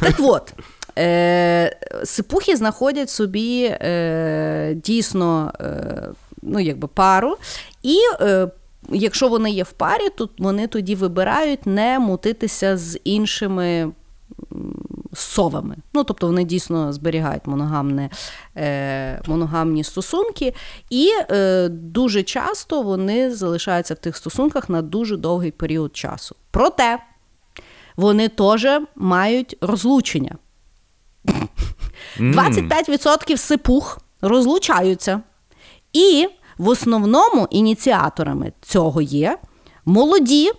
Так от. Е, Сипухи знаходять собі е, дійсно е, ну, якби пару, і е, якщо вони є в парі, то вони тоді вибирають не мутитися з іншими совами. Ну, тобто вони дійсно зберігають моногамне, е, моногамні стосунки, і е, дуже часто вони залишаються в тих стосунках на дуже довгий період часу. Проте вони теж мають розлучення. 25% сипух розлучаються. І в основному ініціаторами цього є молоді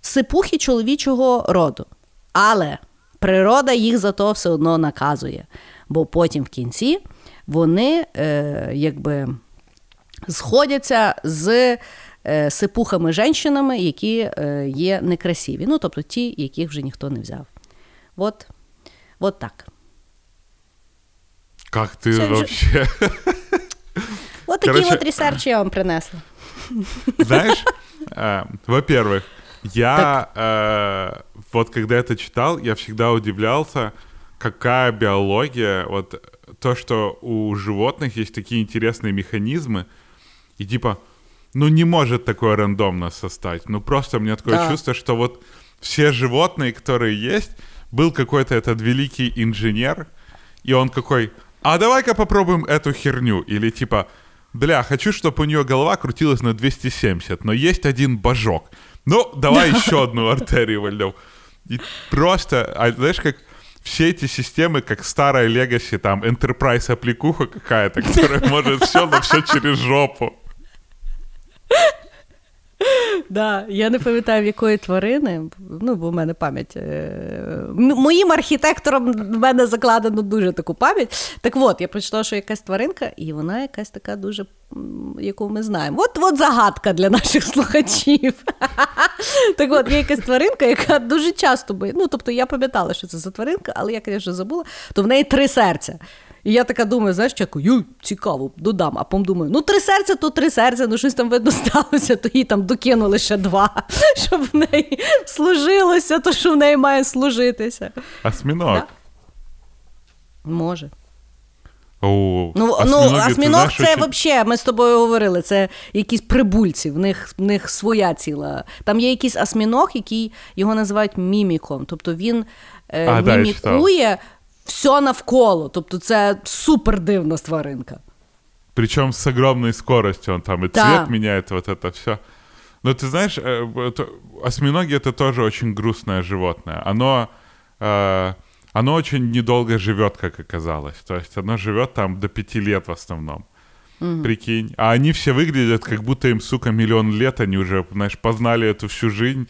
сипухи чоловічого роду. Але природа їх за то все одно наказує. Бо потім в кінці вони е, якби сходяться з е, сипухами женщинами, які е, є некрасиві. Ну, тобто ті, яких вже ніхто не взяв. От, от так. Как ты Це вообще? Вже... Вот такие Короче, вот ресерчи я вам принесла. Знаешь, э, во-первых, я э, вот когда это читал, я всегда удивлялся, какая биология, вот то, что у животных есть такие интересные механизмы, и типа, ну не может такое рандомно состать. Ну просто у меня такое да. чувство, что вот все животные, которые есть, был какой-то этот великий инженер, и он какой, а давай-ка попробуем эту херню. Или типа, бля, хочу, чтобы у нее голова крутилась на 270, но есть один божок. Ну, давай еще одну артерию вольнем. И просто, а знаешь, как все эти системы, как старая Legacy, там, Enterprise аппликуха какая-то, которая может все, но все через жопу. Да, Я не пам'ятаю, в якої тварини, ну, бо в мене пам'ять. Е, моїм архітектором в мене закладено дуже таку пам'ять. Так от, я прочитала, що якась тваринка, і вона якась така дуже, яку ми знаємо. От от загадка для наших слухачів. Так от, є якась тваринка, яка дуже часто би. Ну, тобто я пам'ятала, що це за тваринка, але я, звісно, забула, то в неї три серця. І я така думаю, знаєш, чекаю, цікаво, додам. А потім думаю, ну три серця, то три серця, ну щось там видно сталося, то їй там докинули ще два, щоб в неї служилося, то що в неї має служитися. Осьміног. Да? Може. О, ну, ну, осьміног це що... взагалі, ми з тобою говорили, це якісь прибульці, в них в них своя ціла. Там є якийсь осьміног, який його називають міміком. Тобто він е, а, мімікує все навколо. Тобто це супер дивна тваринка. Причем с огромной скоростью он там и да. цвет меняет, вот это все. Но ты знаешь, э, осьминоги это тоже очень грустное животное. Оно, э, оно очень недолго живет, как оказалось. То есть оно живет там до пяти лет в основном. Угу. Прикинь. А они все выглядят, как будто им, сука, миллион лет, они уже, знаешь, познали эту всю жизнь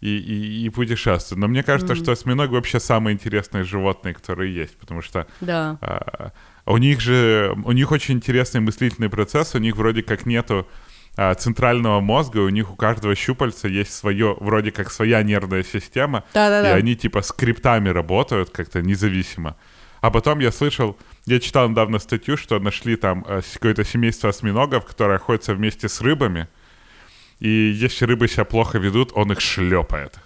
и, и, и путешествуют. Но мне кажется, mm-hmm. что осьминог вообще самые интересные животные, которые есть, потому что да. а, у них же у них очень интересный мыслительный процесс, у них вроде как нету а, центрального мозга, у них у каждого щупальца есть свое, вроде как своя нервная система, Да-да-да. и они типа скриптами работают как-то независимо. А потом я слышал, я читал недавно статью, что нашли там э, какое-то семейство осьминогов, которое охотится вместе с рыбами. И если рыбы себя плохо ведут, он их шлепает.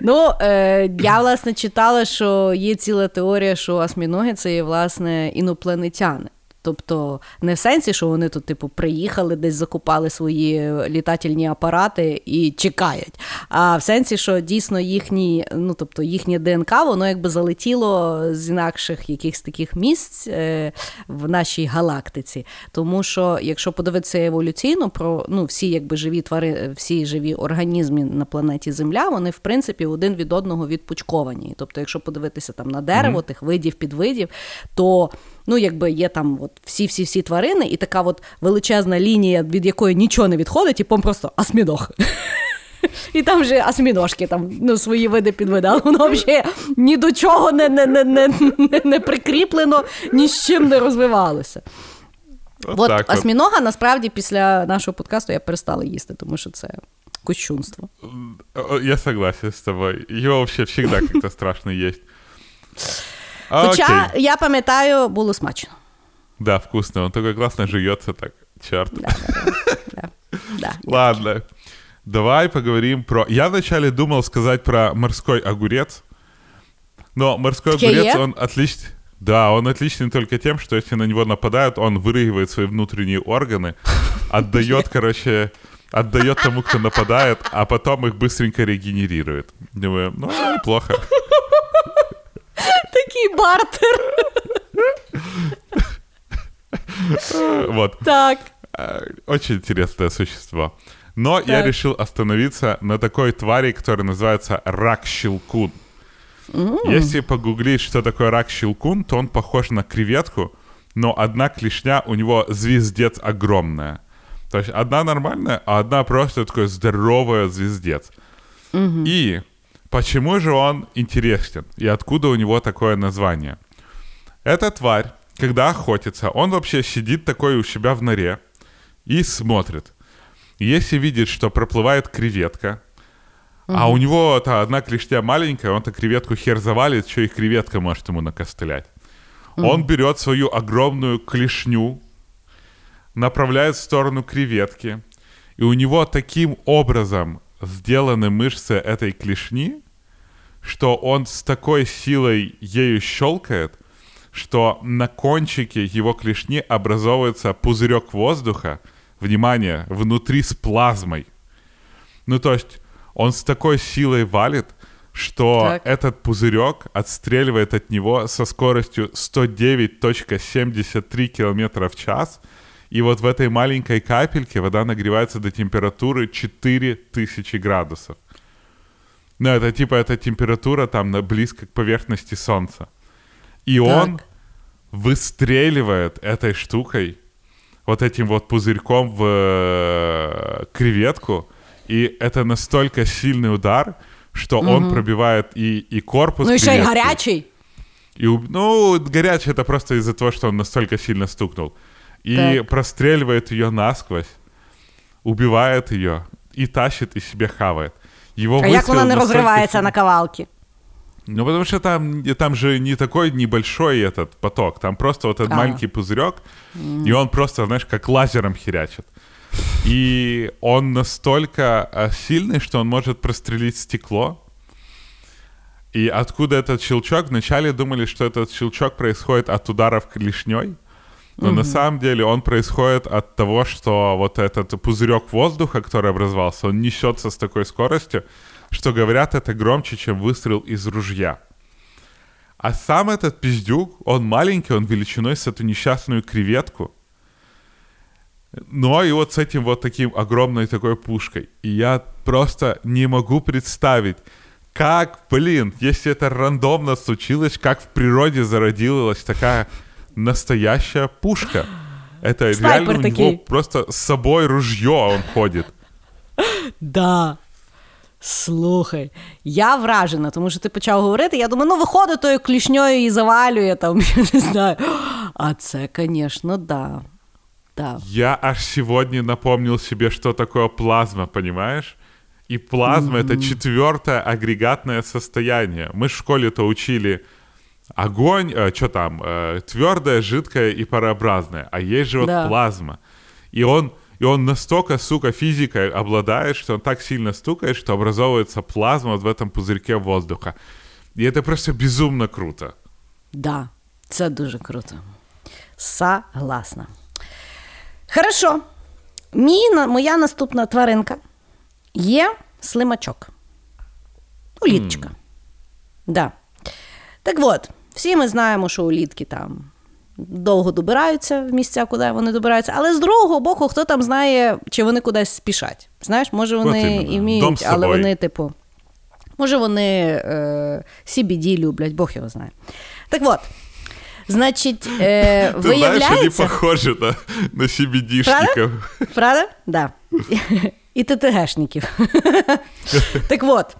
Ну, е, я власне читала, що є ціла теорія, що осьміноги це є власне інопланетяни. Тобто не в сенсі, що вони тут, типу, приїхали, десь закупали свої літательні апарати і чекають. А в сенсі, що дійсно їхні, ну тобто їхнє ДНК, воно якби залетіло з інакших якихось таких місць е, в нашій галактиці. Тому що, якщо подивитися еволюційно про ну, всі якби живі твари, всі живі організми на планеті Земля, вони в принципі один від одного відпучковані. Тобто, якщо подивитися там на дерево, mm-hmm. тих видів, підвидів, то ну якби є там от всі-всі-всі тварини, і така от величезна лінія, від якої нічого не відходить, і пом просто асмідох. І там вже асміножки, там ну, свої види підвидали, воно взагалі ні до чого не не, не, не, не прикріплено, ні з чим не розвивалося. От, от осьмінога насправді після нашого подкасту я перестала їсти, тому що це кощунство. Я согласен з тобою. Його взагалі завжди як-то страшно їсти. Хоча окей. я пам'ятаю, було смачно. Да, вкусно. Он такой классно жуется так. Черт. Да, да, да. Ладно. Давай поговорим про... Я вначале думал сказать про морской огурец, но морской огурец, он отличный... Да, он отличный только тем, что если на него нападают, он вырыгивает свои внутренние органы, отдает, короче, отдает тому, кто нападает, а потом их быстренько регенерирует. Думаю, ну, неплохо. Такий бартер. Вот. Так. Очень интересное существо. Но так. я решил остановиться на такой твари, которая называется рак-щелкун. Mm. Если погуглить, что такое рак-щелкун, то он похож на креветку, но одна клешня у него звездец огромная. То есть одна нормальная, а одна просто такой здоровая звездец. Mm-hmm. И Почему же он интересен и откуда у него такое название? Эта тварь, когда охотится, он вообще сидит такой у себя в норе и смотрит. Если видит, что проплывает креветка, а у него та одна клешня маленькая, он-то креветку хер завалит, что и креветка может ему накостылять. Он берет свою огромную клешню, направляет в сторону креветки, и у него таким образом сделаны мышцы этой клешни, что он с такой силой ею щелкает, что на кончике его клешни образовывается пузырек воздуха, внимание, внутри с плазмой. Ну, то есть он с такой силой валит, что так. этот пузырек отстреливает от него со скоростью 109.73 км в час, и вот в этой маленькой капельке вода нагревается до температуры 4000 градусов. Ну, это типа, это температура там на, близко к поверхности Солнца. И так. он выстреливает этой штукой, вот этим вот пузырьком в э, креветку, и это настолько сильный удар, что угу. он пробивает и, и корпус Ну, еще и горячий. И, ну, горячий это просто из-за того, что он настолько сильно стукнул. И так. простреливает ее насквозь, убивает ее и тащит и себе хавает. Его а як вона не разрывается на кавалки? Ну, потому что там, там же не такой небольшой этот поток. Там просто вот этот а. маленький пузырек, mm. и он просто, знаешь, как лазером херячит. И он настолько э, сильный, что он может прострелить стекло. И откуда этот щелчок? Вначале думали, что этот щелчок происходит от ударов клешней. Но mm-hmm. на самом деле он происходит от того, что вот этот пузырек воздуха, который образовался, он несется с такой скоростью, что говорят это громче, чем выстрел из ружья. А сам этот пиздюк, он маленький, он величиной с эту несчастную креветку. Но и вот с этим вот таким огромной такой пушкой. И я просто не могу представить, как, блин, если это рандомно случилось, как в природе зародилась такая настоящая пушка. Это Снайпер реально у такий. него просто с собой ружье он ходит. Да. Слухай, я вражена, тому що ти почав говорити. Я думаю, ну виходить тою клішньою і завалює там, я не знаю. А це, звісно, да. да. Я аж сегодня напомнил себе, что такое плазма, понимаешь? И плазма mm-hmm. это четвертое агрегатное состояние. Мы в школе-то учили огонь, э, что там, э, твердое, жидкое и парообразное. А есть же вот да. плазма. И он, и он настолько, сука, физикой обладает, что он так сильно стукает, что образовывается плазма вот в этом пузырьке воздуха. И это просто безумно круто. Да, це дуже круто. Согласна. Хорошо. Мій, моя наступна тваринка є слимачок. Уліточка. Mm. Да. Так от, всі ми знаємо, що улітки там довго добираються в місця, куди вони добираються. Але з другого боку, хто там знає, чи вони кудись спішать. Знаєш, може, вони і вміють, але вони, типу, може, вони е, CBD люблять, Бог його знає. Так от. Значить, е, Ти виявляється... знаєш, вони похожі на, на CBD-шників. Правда? Правда? Да. І ТТГшників. так от.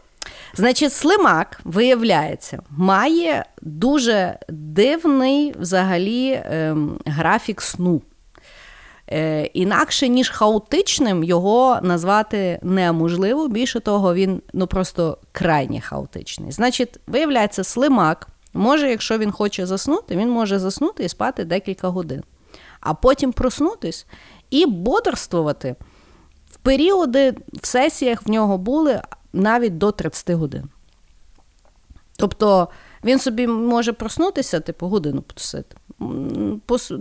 Значить, слимак, виявляється, має дуже дивний взагалі ем, графік сну. Е, Інакше, ніж хаотичним, його назвати неможливо. Більше того, він ну просто крайні хаотичний. Значить, виявляється, слимак може, якщо він хоче заснути, він може заснути і спати декілька годин, а потім проснутись і бодрствувати. В періоди в сесіях в нього були навіть до 30 годин. Тобто він собі може проснутися, типу, годину потусити.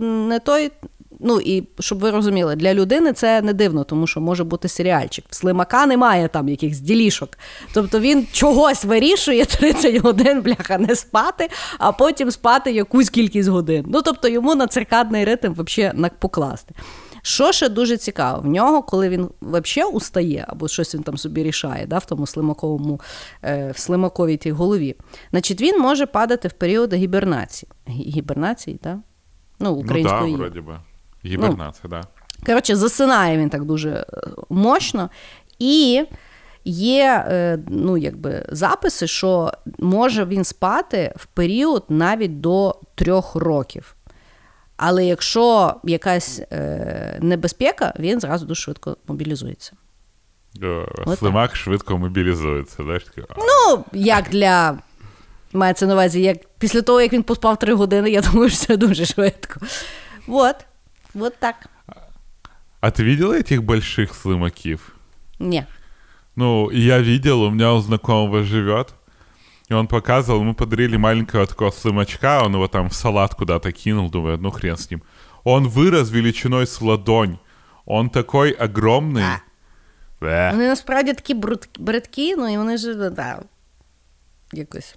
Не той, Ну і щоб ви розуміли, для людини це не дивно, тому що може бути серіальчик. В слимака немає там якихось ділішок. Тобто він чогось вирішує 30 годин, бляха, не спати, а потім спати якусь кількість годин. Ну тобто йому на циркадний ритм взагалі покласти. Що ще дуже цікаво, в нього, коли він взагалі устає, або щось він там собі рішає, да, в тому слимаковому, е, в слимаковій тій голові, значить він може падати в періоди гібернації. Гібернації, так? Ну, українською. Ну, да, вроді би. Гібернація, ну, да. Коротше, засинає він так дуже е, мощно. І є е, ну, якби, записи, що може він спати в період навіть до трьох років. Але якщо якась е, небезпека, він зразу дуже швидко мобілізується. Слимак швидко мобілізується. знаєш? Ну, як для. Мається на увазі, як після того, як він поспав три години, я думаю, що це дуже швидко. Вот. Вот так. А ты видела этих больших слымакив? Не. Ну, я видел, у меня у знакомого живет. И он показывал, мы подарили маленького такого слымачка, он его там в салат куда-то кинул, думаю, ну хрен с ним. Он вырос величиной с ладонь. Он такой огромный. А. Вони насправді такі бридкі, ну і вони ж да, якось.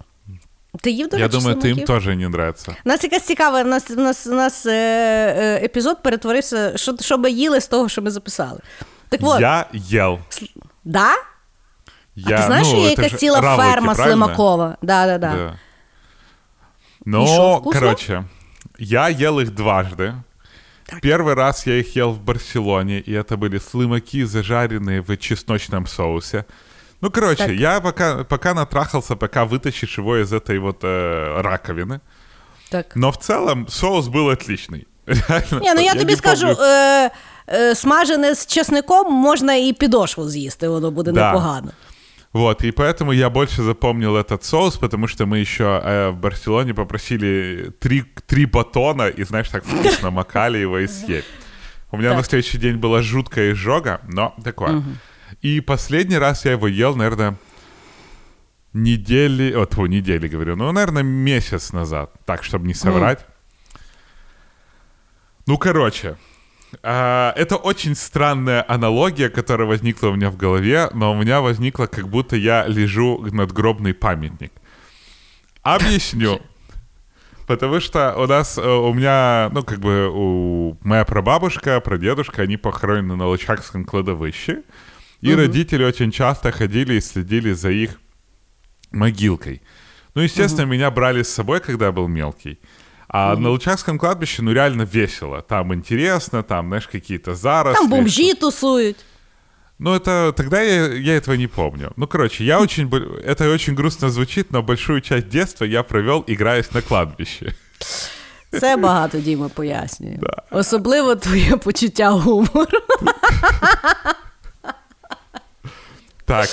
Ти їв, до Я думаю, ти їм теж не нравиться. У нас якась цікава, у нас, у нас, у нас е, е, епізод перетворився, що, що ми їли з того, що ми записали. Так от. Я їв. Да? Я, а ти знаєш, ну, що є якась ціла равлики, ферма правильно? Слимакова? Да, да, да. да. Ну, короче, я ел их дважды. Так. Первый раз я их ел в Барселоне, и это были слымаки, зажаренные в чесночном соусе. Ну, короче, так. я пока, пока натрахался, пока вытащишь его из этой вот э, раковины. Так. Но в целом соус был отличный. Реально, Ні, ну я, я тобі скажу, е, е, смажене з чесником можна і підошву з'їсти, воно буде да. непогано. Вот, и поэтому я больше запомнил этот соус, потому что мы еще э, в Барселоне попросили три, три батона и, знаешь, так вкусно макали его и съели. У меня так. на следующий день была жуткая изжога, но такое. Угу. И последний раз я его ел, наверное, недели... О, твой недели, говорю. Ну, наверное, месяц назад. Так, чтобы не соврать. Mm. Ну, короче, а, это очень странная аналогия, которая возникла у меня в голове, но у меня возникла, как будто я лежу надгробный памятник. Объясню. Потому что у нас, э, у меня, ну, как бы, у моя прабабушка, прадедушка, они похоронены на Лычакском кладовище. И угу. родители очень часто ходили и следили за их могилкой. Ну, естественно, угу. меня брали с собой, когда я был мелкий. А угу. на Лучакском кладбище, ну, реально весело. Там интересно, там, знаешь, какие-то заросли. Там бомжи тусуют. Ну, это тогда я, я этого не помню. Ну, короче, я очень... Это очень грустно звучит, но большую часть детства я провел, играясь на кладбище. Це багато Діма пояснює. Да. Особливо твоє почуття гумору. Так.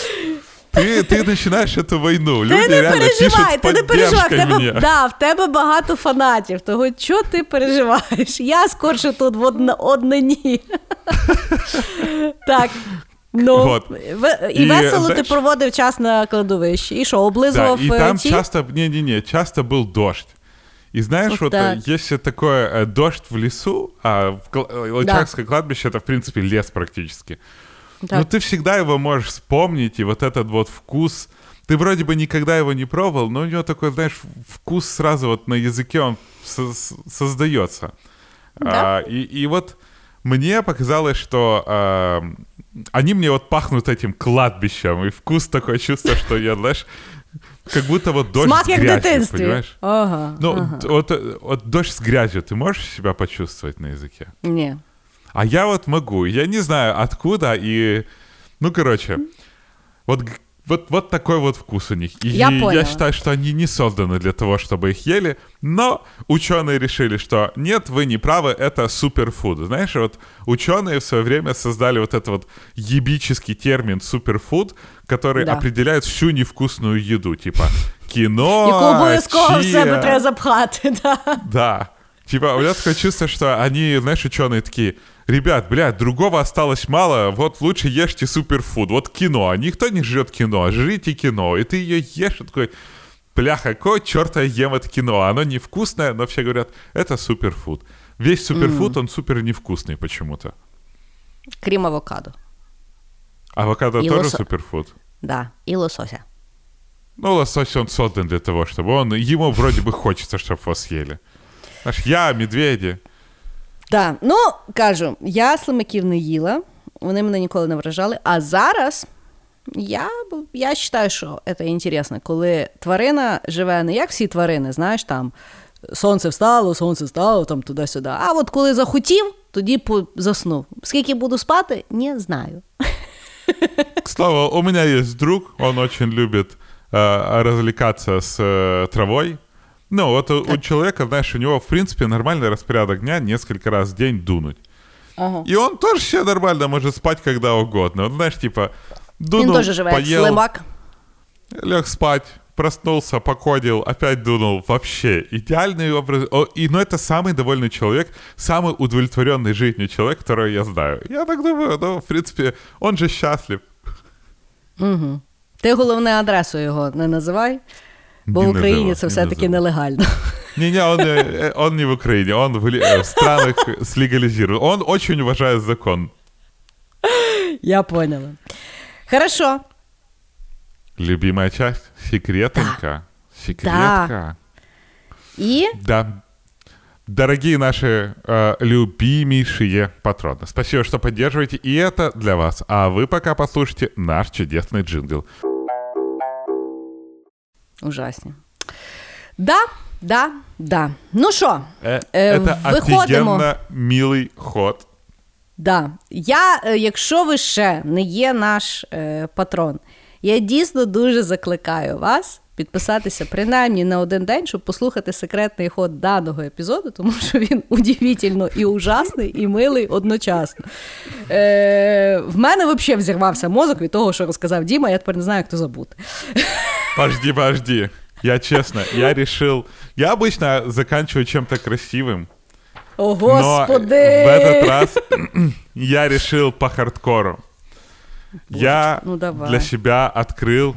Ти ти починаєш цю війну. Люди ти не реально переживай, пишуть ти не переживай. В тебе, мені. да, в тебе багато фанатів. Того що ти переживаєш? Я скорше тут в одна, однині. Так. Ну, Вот. в- і, І, весело ти знаєш- проводив час на кладовищі. І що, Да, облизував и е, там ті? часто, не-не-не, часто был дождь. И знаешь, Вот вот так. э, если такое э, дождь в лесу, а в Кла- э, Лычакское кладбище это, в принципе, лес практически. Так. Но ты всегда его можешь вспомнить, и вот этот вот вкус... Ты вроде бы никогда его не пробовал, но у него такой, знаешь, вкус сразу вот на языке он со- создается. Да. А, и, и вот мне показалось, что а, они мне вот пахнут этим кладбищем, и вкус такое чувство, что я, знаешь, как будто вот дождь Смак с грязью, понимаешь? Ага. Ну, ага. вот, вот дождь с грязью, ты можешь себя почувствовать на языке? Ні. А я вот могу. Я не знаю откуда и... Ну, короче, вот, вот, вот такой вот вкус у них. И Я я, поняла. считаю, что они не созданы для того, чтобы их ели, но ученые решили, что нет, вы не правы, это суперфуд. Знаешь, вот ученые в свое время создали вот этот вот ебический термин суперфуд, который Да. определяет всю невкусную еду, типа кино, чия. Да. Да. Типа, у меня такое чувство, что они, знаешь, ученые такие, ребят, блядь, другого осталось мало, вот лучше ешьте суперфуд, вот киноа, а никто не жрет киноа, жрите киноа, и ты ее ешь, и такой, бляха, какого черта я ем это киноа, оно невкусное, но все говорят, это суперфуд. Весь суперфуд, он супер невкусный почему-то. Крім авокадо. Авокадо И тоже лосо- суперфуд. Да. І лосося. Ну, лосось, он создан для того, чтобы он, ему вроде бы хочется, чтобы его съели. Знаешь, я, медведи, Так, ну кажу, я слимаків не їла, вони мене ніколи не вражали. А зараз я, я вважаю, що це інтересно, коли тварина живе не як всі тварини, знаєш, там сонце встало, сонце встало, там туди-сюди. А от коли захотів, тоді заснув. Скільки буду спати, не знаю. К слову, у меня есть друг, он очень любит э, развлекаться с э, травой. Ну, вот у, у человека, знаешь, у него, в принципе, нормальный распорядок дня несколько раз в день дунуть. Ага. И он тоже себе нормально может спать когда угодно. Он, знаешь, типа, дунул, Він теж живе як поел, слимак. лег спать, проснулся, покодил, опять дунул. Вообще, идеальный образ. О, и, ну, это самый довольный человек, самый удовлетворенный жизнью человек, которого я знаю. Я так думаю, ну, в принципе, он же счастлив. Ти головне адресу його не називай, бо Не в Україні називай, це не все-таки називай. нелегально. Не-не, он, э, он не в Украине, он в, ли- э, в странах слегализирован. Он очень уважает закон. Я поняла. Хорошо. Любимая часть? Секретонька. Секретка. І Да. Дорогие наши э, любимейшие патроны, спасибо, что поддерживаете, и это для вас. А вы пока послушайте наш чудесный джингл. ужасні. Да, да, да. Ну що, Э, Э, это выходимо. офигенно милый ход. да. Я, е, якщо ви ще не є наш е, патрон, я дійсно дуже закликаю вас підписатися принаймні на один день, щоб послухати секретний ход даного епізоду, тому що він удивительно і ужасний, і милий одночасно. Е, в мене взагалі взірвався мозок від того, що розказав Діма, я тепер не знаю, як то забути. Подожди, подожди. Я честно, я решил... Я обычно заканчиваю чем-то красивым, О, Но Господи! в этот раз я решил по хардкору. я ну давай. для себя открыл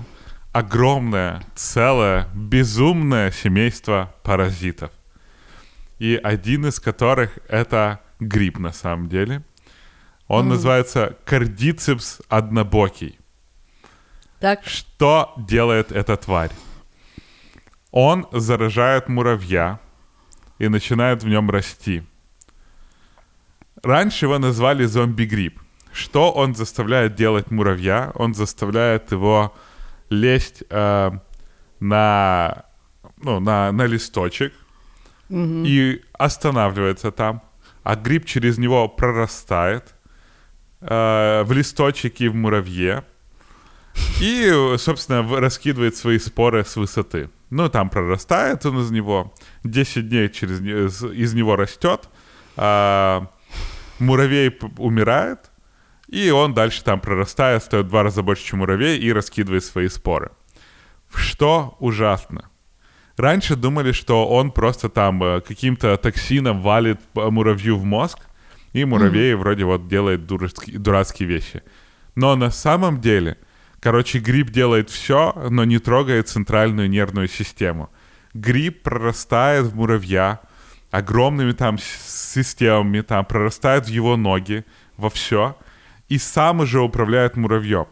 огромное, целое, безумное семейство паразитов. И один из которых это гриб на самом деле. Он называется кардицепс однобокий. Так, Что делает эта тварь? Он заражает муравья и начинает в нем расти. Раньше его назвали зомби-гриб. Что он заставляет делать муравья? Он заставляет его лезть э, на, ну, на, на листочек и останавливается там, а гриб через него прорастает э, в листочек и в муравье. И, собственно, раскидывает свои споры с высоты. Ну, там прорастает он из него, 10 дней через, из, него растет, а, муравей умирает, И он дальше там прорастает, стоит в два раза больше, чем муравей, и раскидывает свои споры. Что ужасно. Раньше думали, что он просто там э, каким-то токсином валит э, муравью в мозг, и муравей вроде вот делает дурацкие, дурацкие вещи. Но на самом деле, короче, гриб делает все, но не трогает центральную нервную систему. Гриб прорастает в муравья огромными там системами, там прорастает в его ноги, во все, и сам уже управляет муравьем.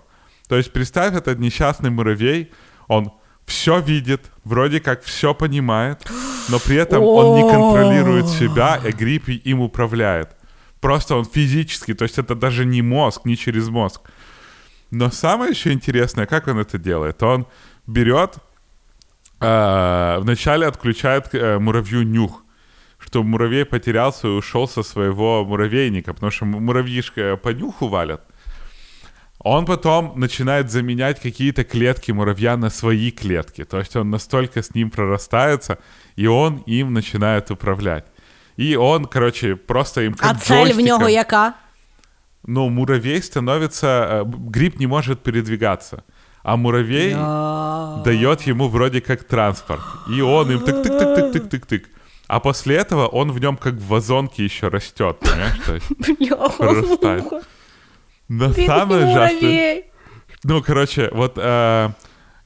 То есть представь, этот несчастный муравей, он все видит, вроде как все понимает, но при этом он не контролирует себя, и гриб и- им управляет. Просто он физически, то есть это даже не мозг, не через мозг. Но самое еще интересное, как он это делает? Он берет, э, вначале отключает э, муравью нюх, чтобы муравей потерялся и ушел со своего муравейника, потому что му- муравьишка по нюху валят. Он потом начинает заменять какие-то клетки муравья на свои клетки. То есть он настолько с ним прорастается, и он им начинает управлять. И он, короче, просто им как А цель в джойстиком- нього яка? ну, муравей становится... э, б- Гриб не может передвигаться. А муравей дает ему вроде как транспорт. И он им тык-тык-тык-тык-тык-тык. А после этого он в нем как в вазонке еще растет, понимаешь? То есть прорастает. Но самое ужасное... Ну, короче, вот э,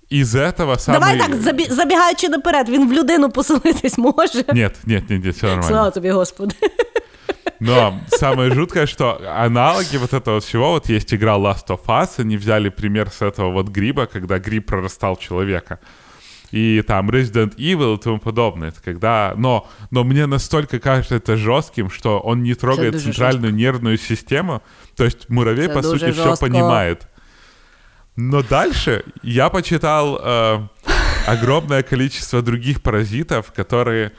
из этого самый... Давай так, забі- забігаючи наперед, він в людину поселитись може. Нет, нет, нет, нет, все нормально. Слава тобі, Господи. Но самое жуткое, что аналоги вот этого всего, вот есть игра Last of Us, они взяли пример с этого вот гриба, когда гриб прорастал в человека. И там Resident Evil и тому подобное. Это когда... Но, но мне настолько кажется это жестким, что он не трогает центральную нервную систему. То есть муравей, Это по сути, все жестко. понимает. Но дальше я почитал э, огромное количество других паразитов, которые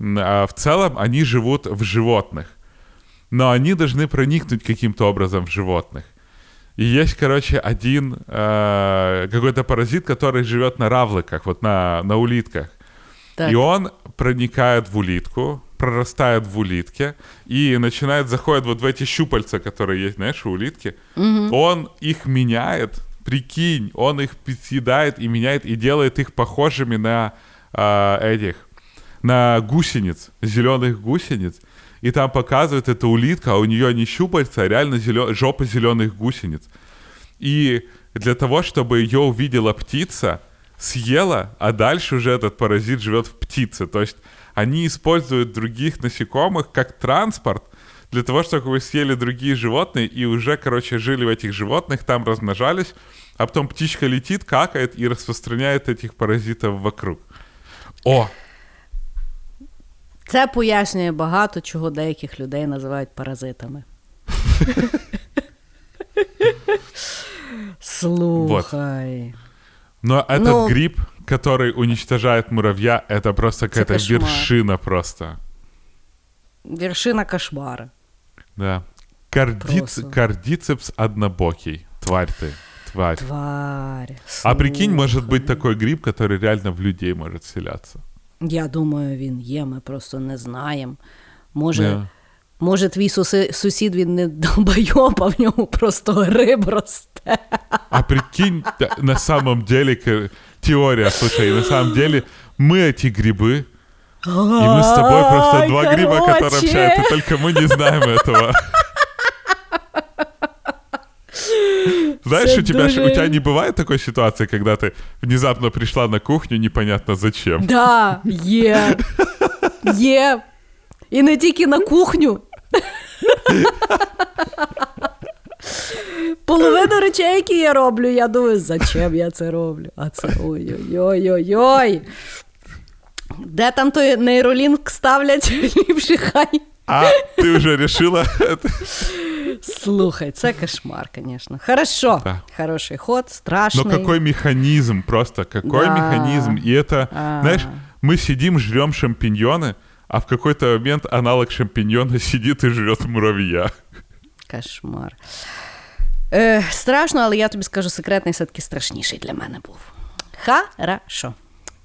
а, в целом они живут в животных. Но они должны проникнуть каким-то образом в животных. И есть, короче, один э, какой-то паразит, который живет на равликах, вот на, на улитках. Так. И он проникает в улитку, прорастает в улитке и начинает, заходит вот в эти щупальца, которые есть, знаешь, у улитки. Он их меняет, прикинь, он их съедает и меняет, и делает их похожими на а, этих, на гусениц, зеленых гусениц. И там показывает эта улитка, а у нее не щупальца, а реально зелё- жопа зеленых гусениц. И для того, чтобы ее увидела птица, съела, а дальше уже этот паразит живет в птице. То есть они используют других насекомых как транспорт для того, чтобы вы съели другие животные и уже, короче, жили в этих животных, там размножались, а потом птичка летит, какает и распространяет этих паразитов вокруг. О, Це пояснює багато чого деяких людей називають паразитами. Слухай. но этот Ну. гриб, который уничтожает муравья, это просто какая-то вершина просто. Вершина кошмара. Да. Кардицепс однобокий. Тварь ты. Тварь. Тварь. А прикинь, может быть такой гриб, который реально в людей может вселяться. Я думаю, він є, ми просто не знаємо. Може, Да. може твій суси- сусід він не долбойоб, а в ньому просто гриб росте. А прикинь, да, на самом деле, к- теория, слушай, на самом деле мы эти грибы, и мы с тобой просто Ай, два гриба, которые короче. общаются, только мы не знаем этого. Знаешь, Это у тебя, ж- дуже- у тебя не бывает такой ситуации, когда ты внезапно пришла на кухню, непонятно зачем. Да, є. Є. І не тільки на кухню. Половину речей, які я роблю, я думаю, зачем я це роблю? А це ой-ой-ой-ой-ой. Де там той нейролінк ставлять? Ліпше хай. А ты уже решила это? Слухай, це кошмар, звісно. Хорошо. Да. Хороший ход, страшний. Но какой механизм, просто какой Да. механизм. И это, А. знаешь, мы сидим, жрем шампиньоны, а в какой-то момент аналог шампиньона сидит и жрет муравья. Кошмар. Е, страшно, але я тобі скажу, секретний все-таки страшніший для мене був. Хорошо.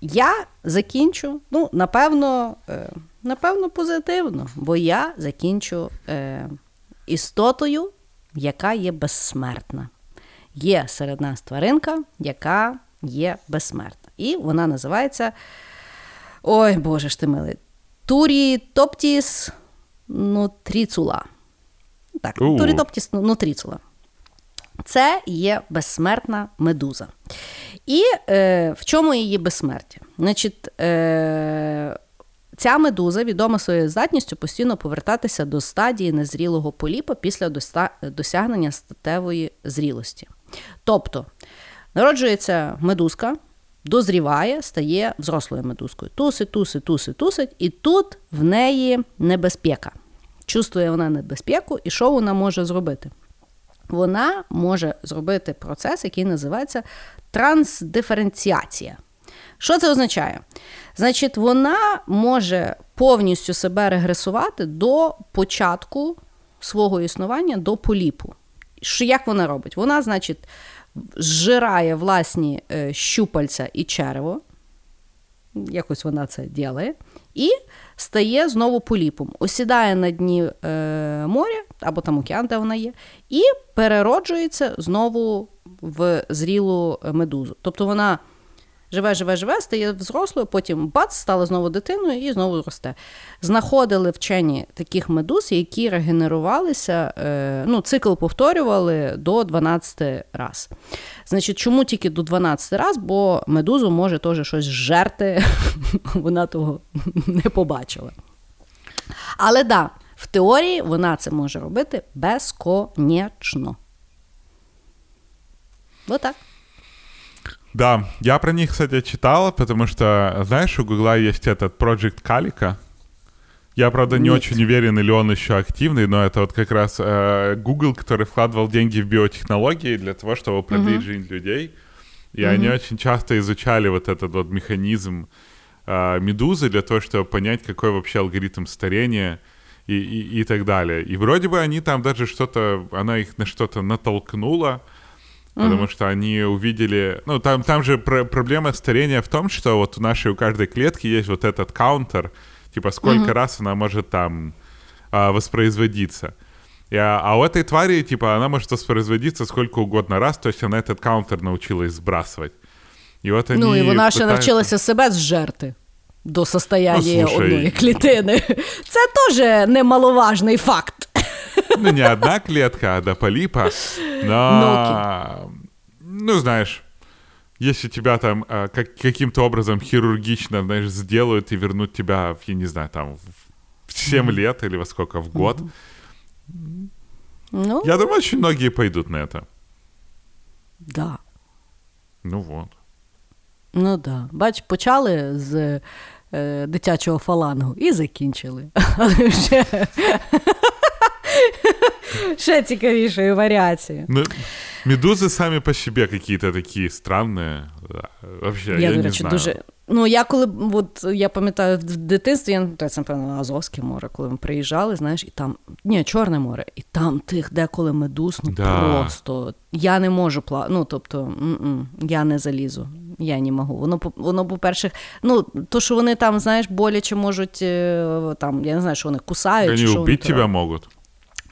Я закінчу, ну, напевно, е, напевно, позитивно, бо я закінчу е, істотою, яка є безсмертна. Є серед нас тваринка, яка є безсмертна. І вона називається. Ой, Боже ж ти милий. Турітоптіс нутріцула. Так, У. турітоптіс нутріцула. Це є безсмертна медуза. І е, в чому її безсмертя? Значить, е, ця медуза відома своєю здатністю постійно повертатися до стадії незрілого поліпа після досягнення статевої зрілості. Тобто, народжується медузка, дозріває, стає взрослою медузкою. Тусить, тусить, тусить, тусить, і тут в неї небезпека. Чувствує вона небезпеку, і що вона може зробити? Вона може зробити процес, який називається трансдиференціація. Що це означає? Значить, вона може повністю себе регресувати до початку свого існування, до поліпу. Що, як вона робить? Вона, значить, зжирає власні е, щупальця і черево, якось вона це ділає, і стає знову поліпом. Осідає на дні е, моря або там океан, де вона є, і перероджується знову в зрілу медузу. Тобто вона живе, живе, живе, стає взрослою, потім бац, стала знову дитиною і знову росте. Знаходили вчені таких медуз, які регенерувалися, е, ну, цикл повторювали до 12 раз. Значить, чому тільки до 12 раз? Бо медузу може теж щось жерти, вона того не побачила. Але да, в теорії вона це може робити безконечно. Отак. Да, я про них, кстати, читал, потому что, знаешь, у Гугла есть этот Project Calico. Я, правда, не Нет. очень уверен, или он еще активный, но это вот как раз э, Google, который вкладывал деньги в биотехнологии для того, чтобы продлить жизнь людей. И они очень часто изучали вот этот вот механизм э, медузы для того, чтобы понять, какой вообще алгоритм старения и, и, и так далее. И вроде бы они там даже что-то, она их на что-то натолкнула, Потому что они увидели... Ну, там, там же про- проблема старения в том, что вот у нашей, у каждой клетки есть вот этот каунтер, типа сколько раз она может там а, воспроизводиться. И, а, а у этой твари, типа, она может воспроизводиться сколько угодно раз, то есть она этот каунтер научилась сбрасывать. И вот они Ну і вона ще пытаются- навчилася себе зжерти до состояння Ну, слушай. одної клітини. Це теж немаловажний факт. Ну, не одна клетка, а до полипа. Но, ну, знаешь, если тебя там а, как, каким-то образом хирургично, знаешь, сделают и вернут тебя, в, я не знаю, там, в 7 лет или во сколько, в год, Ну, я думаю, очень многие пойдут на это. да. Ну вот. Ну да. Бач, почали з е, дитячого фалангу і закінчили. Але ще, ще цікавішою варіацією. Ну, медузы сами по себе такие странные. Да, Вообще, я, Я, не до речі, знаю. дуже. Ну, я коли от я пам'ятаю в дитинстві, я ну, це, напевно, Азовське море, коли ми приїжджали, знаєш, і там ні, Чорне море, і там тих деколи медуз, ну Да. просто я не можу пла... Ну, тобто, я не залізу. Я не можу. Воно, воно, по-перше, ну, то, що вони там, знаєш, боляче можуть е, там, я не знаю, що вони кусають. Вони убить тебя роблять.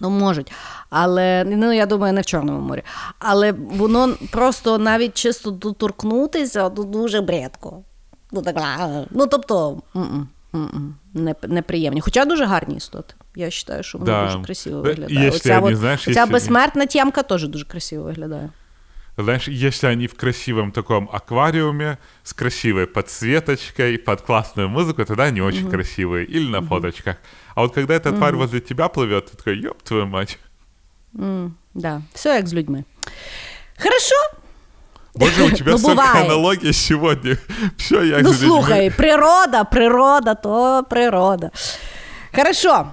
Ну, можуть. Але ну, я думаю, не в Чорному морі. Але воно просто навіть чисто доторкнутися то дуже бредко. Ну, так, ну тобто, не, неприємні. Хоча дуже гарні істоти. Я вважаю, що вони Да. дуже красиво Е, виглядають. Оця, от- знаєш, оця безсмертна тємка теж дуже красиво виглядає. Знаешь, если они в красивом таком аквариуме с красивой подсветочкой, под классную музыку, тогда они очень красивые. Или на фоточках. А вот когда эта тварь возле тебя плывет, ты такой, ёб твою мать. М, да. Все як з людьми. Хорошо. Боже, у тебя Ну, столько бывает. аналогий сегодня. Все, я Ну с людьми. слухай, природа, природа, то природа. Хорошо.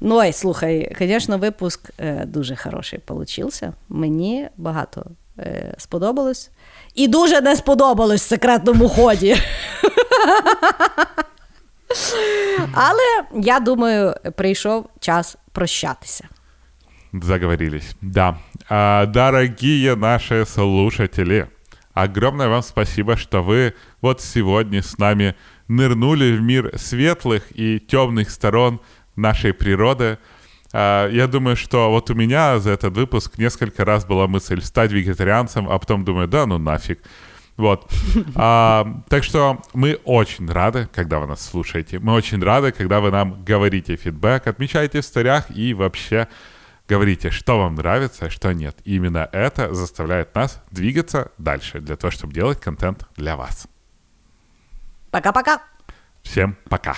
Ну, ой, слухай, звісно, випуск е, дуже хороший получився. Мені багато е, сподобалось. І дуже не сподобалось в секретному ході. Але я думаю, прийшов час прощатися. Заговорились. Да. А, дорогие наши слушатели, огромное вам спасибо, что вы вот сегодня с нами нырнули в мир светлых и темных сторон нашей природы. А, я думаю, что вот у меня за этот выпуск несколько раз была мысль стать вегетарианцем, а потом думаю, да ну нафиг. Вот. А, так что мы очень рады, когда вы нас слушаете. Мы очень рады, когда вы нам говорите фидбэк, отмечаете в старях и вообще говорите, что вам нравится, а что нет. И именно это заставляет нас двигаться дальше для того, чтобы делать контент для вас. Пока-пока. Всем пока.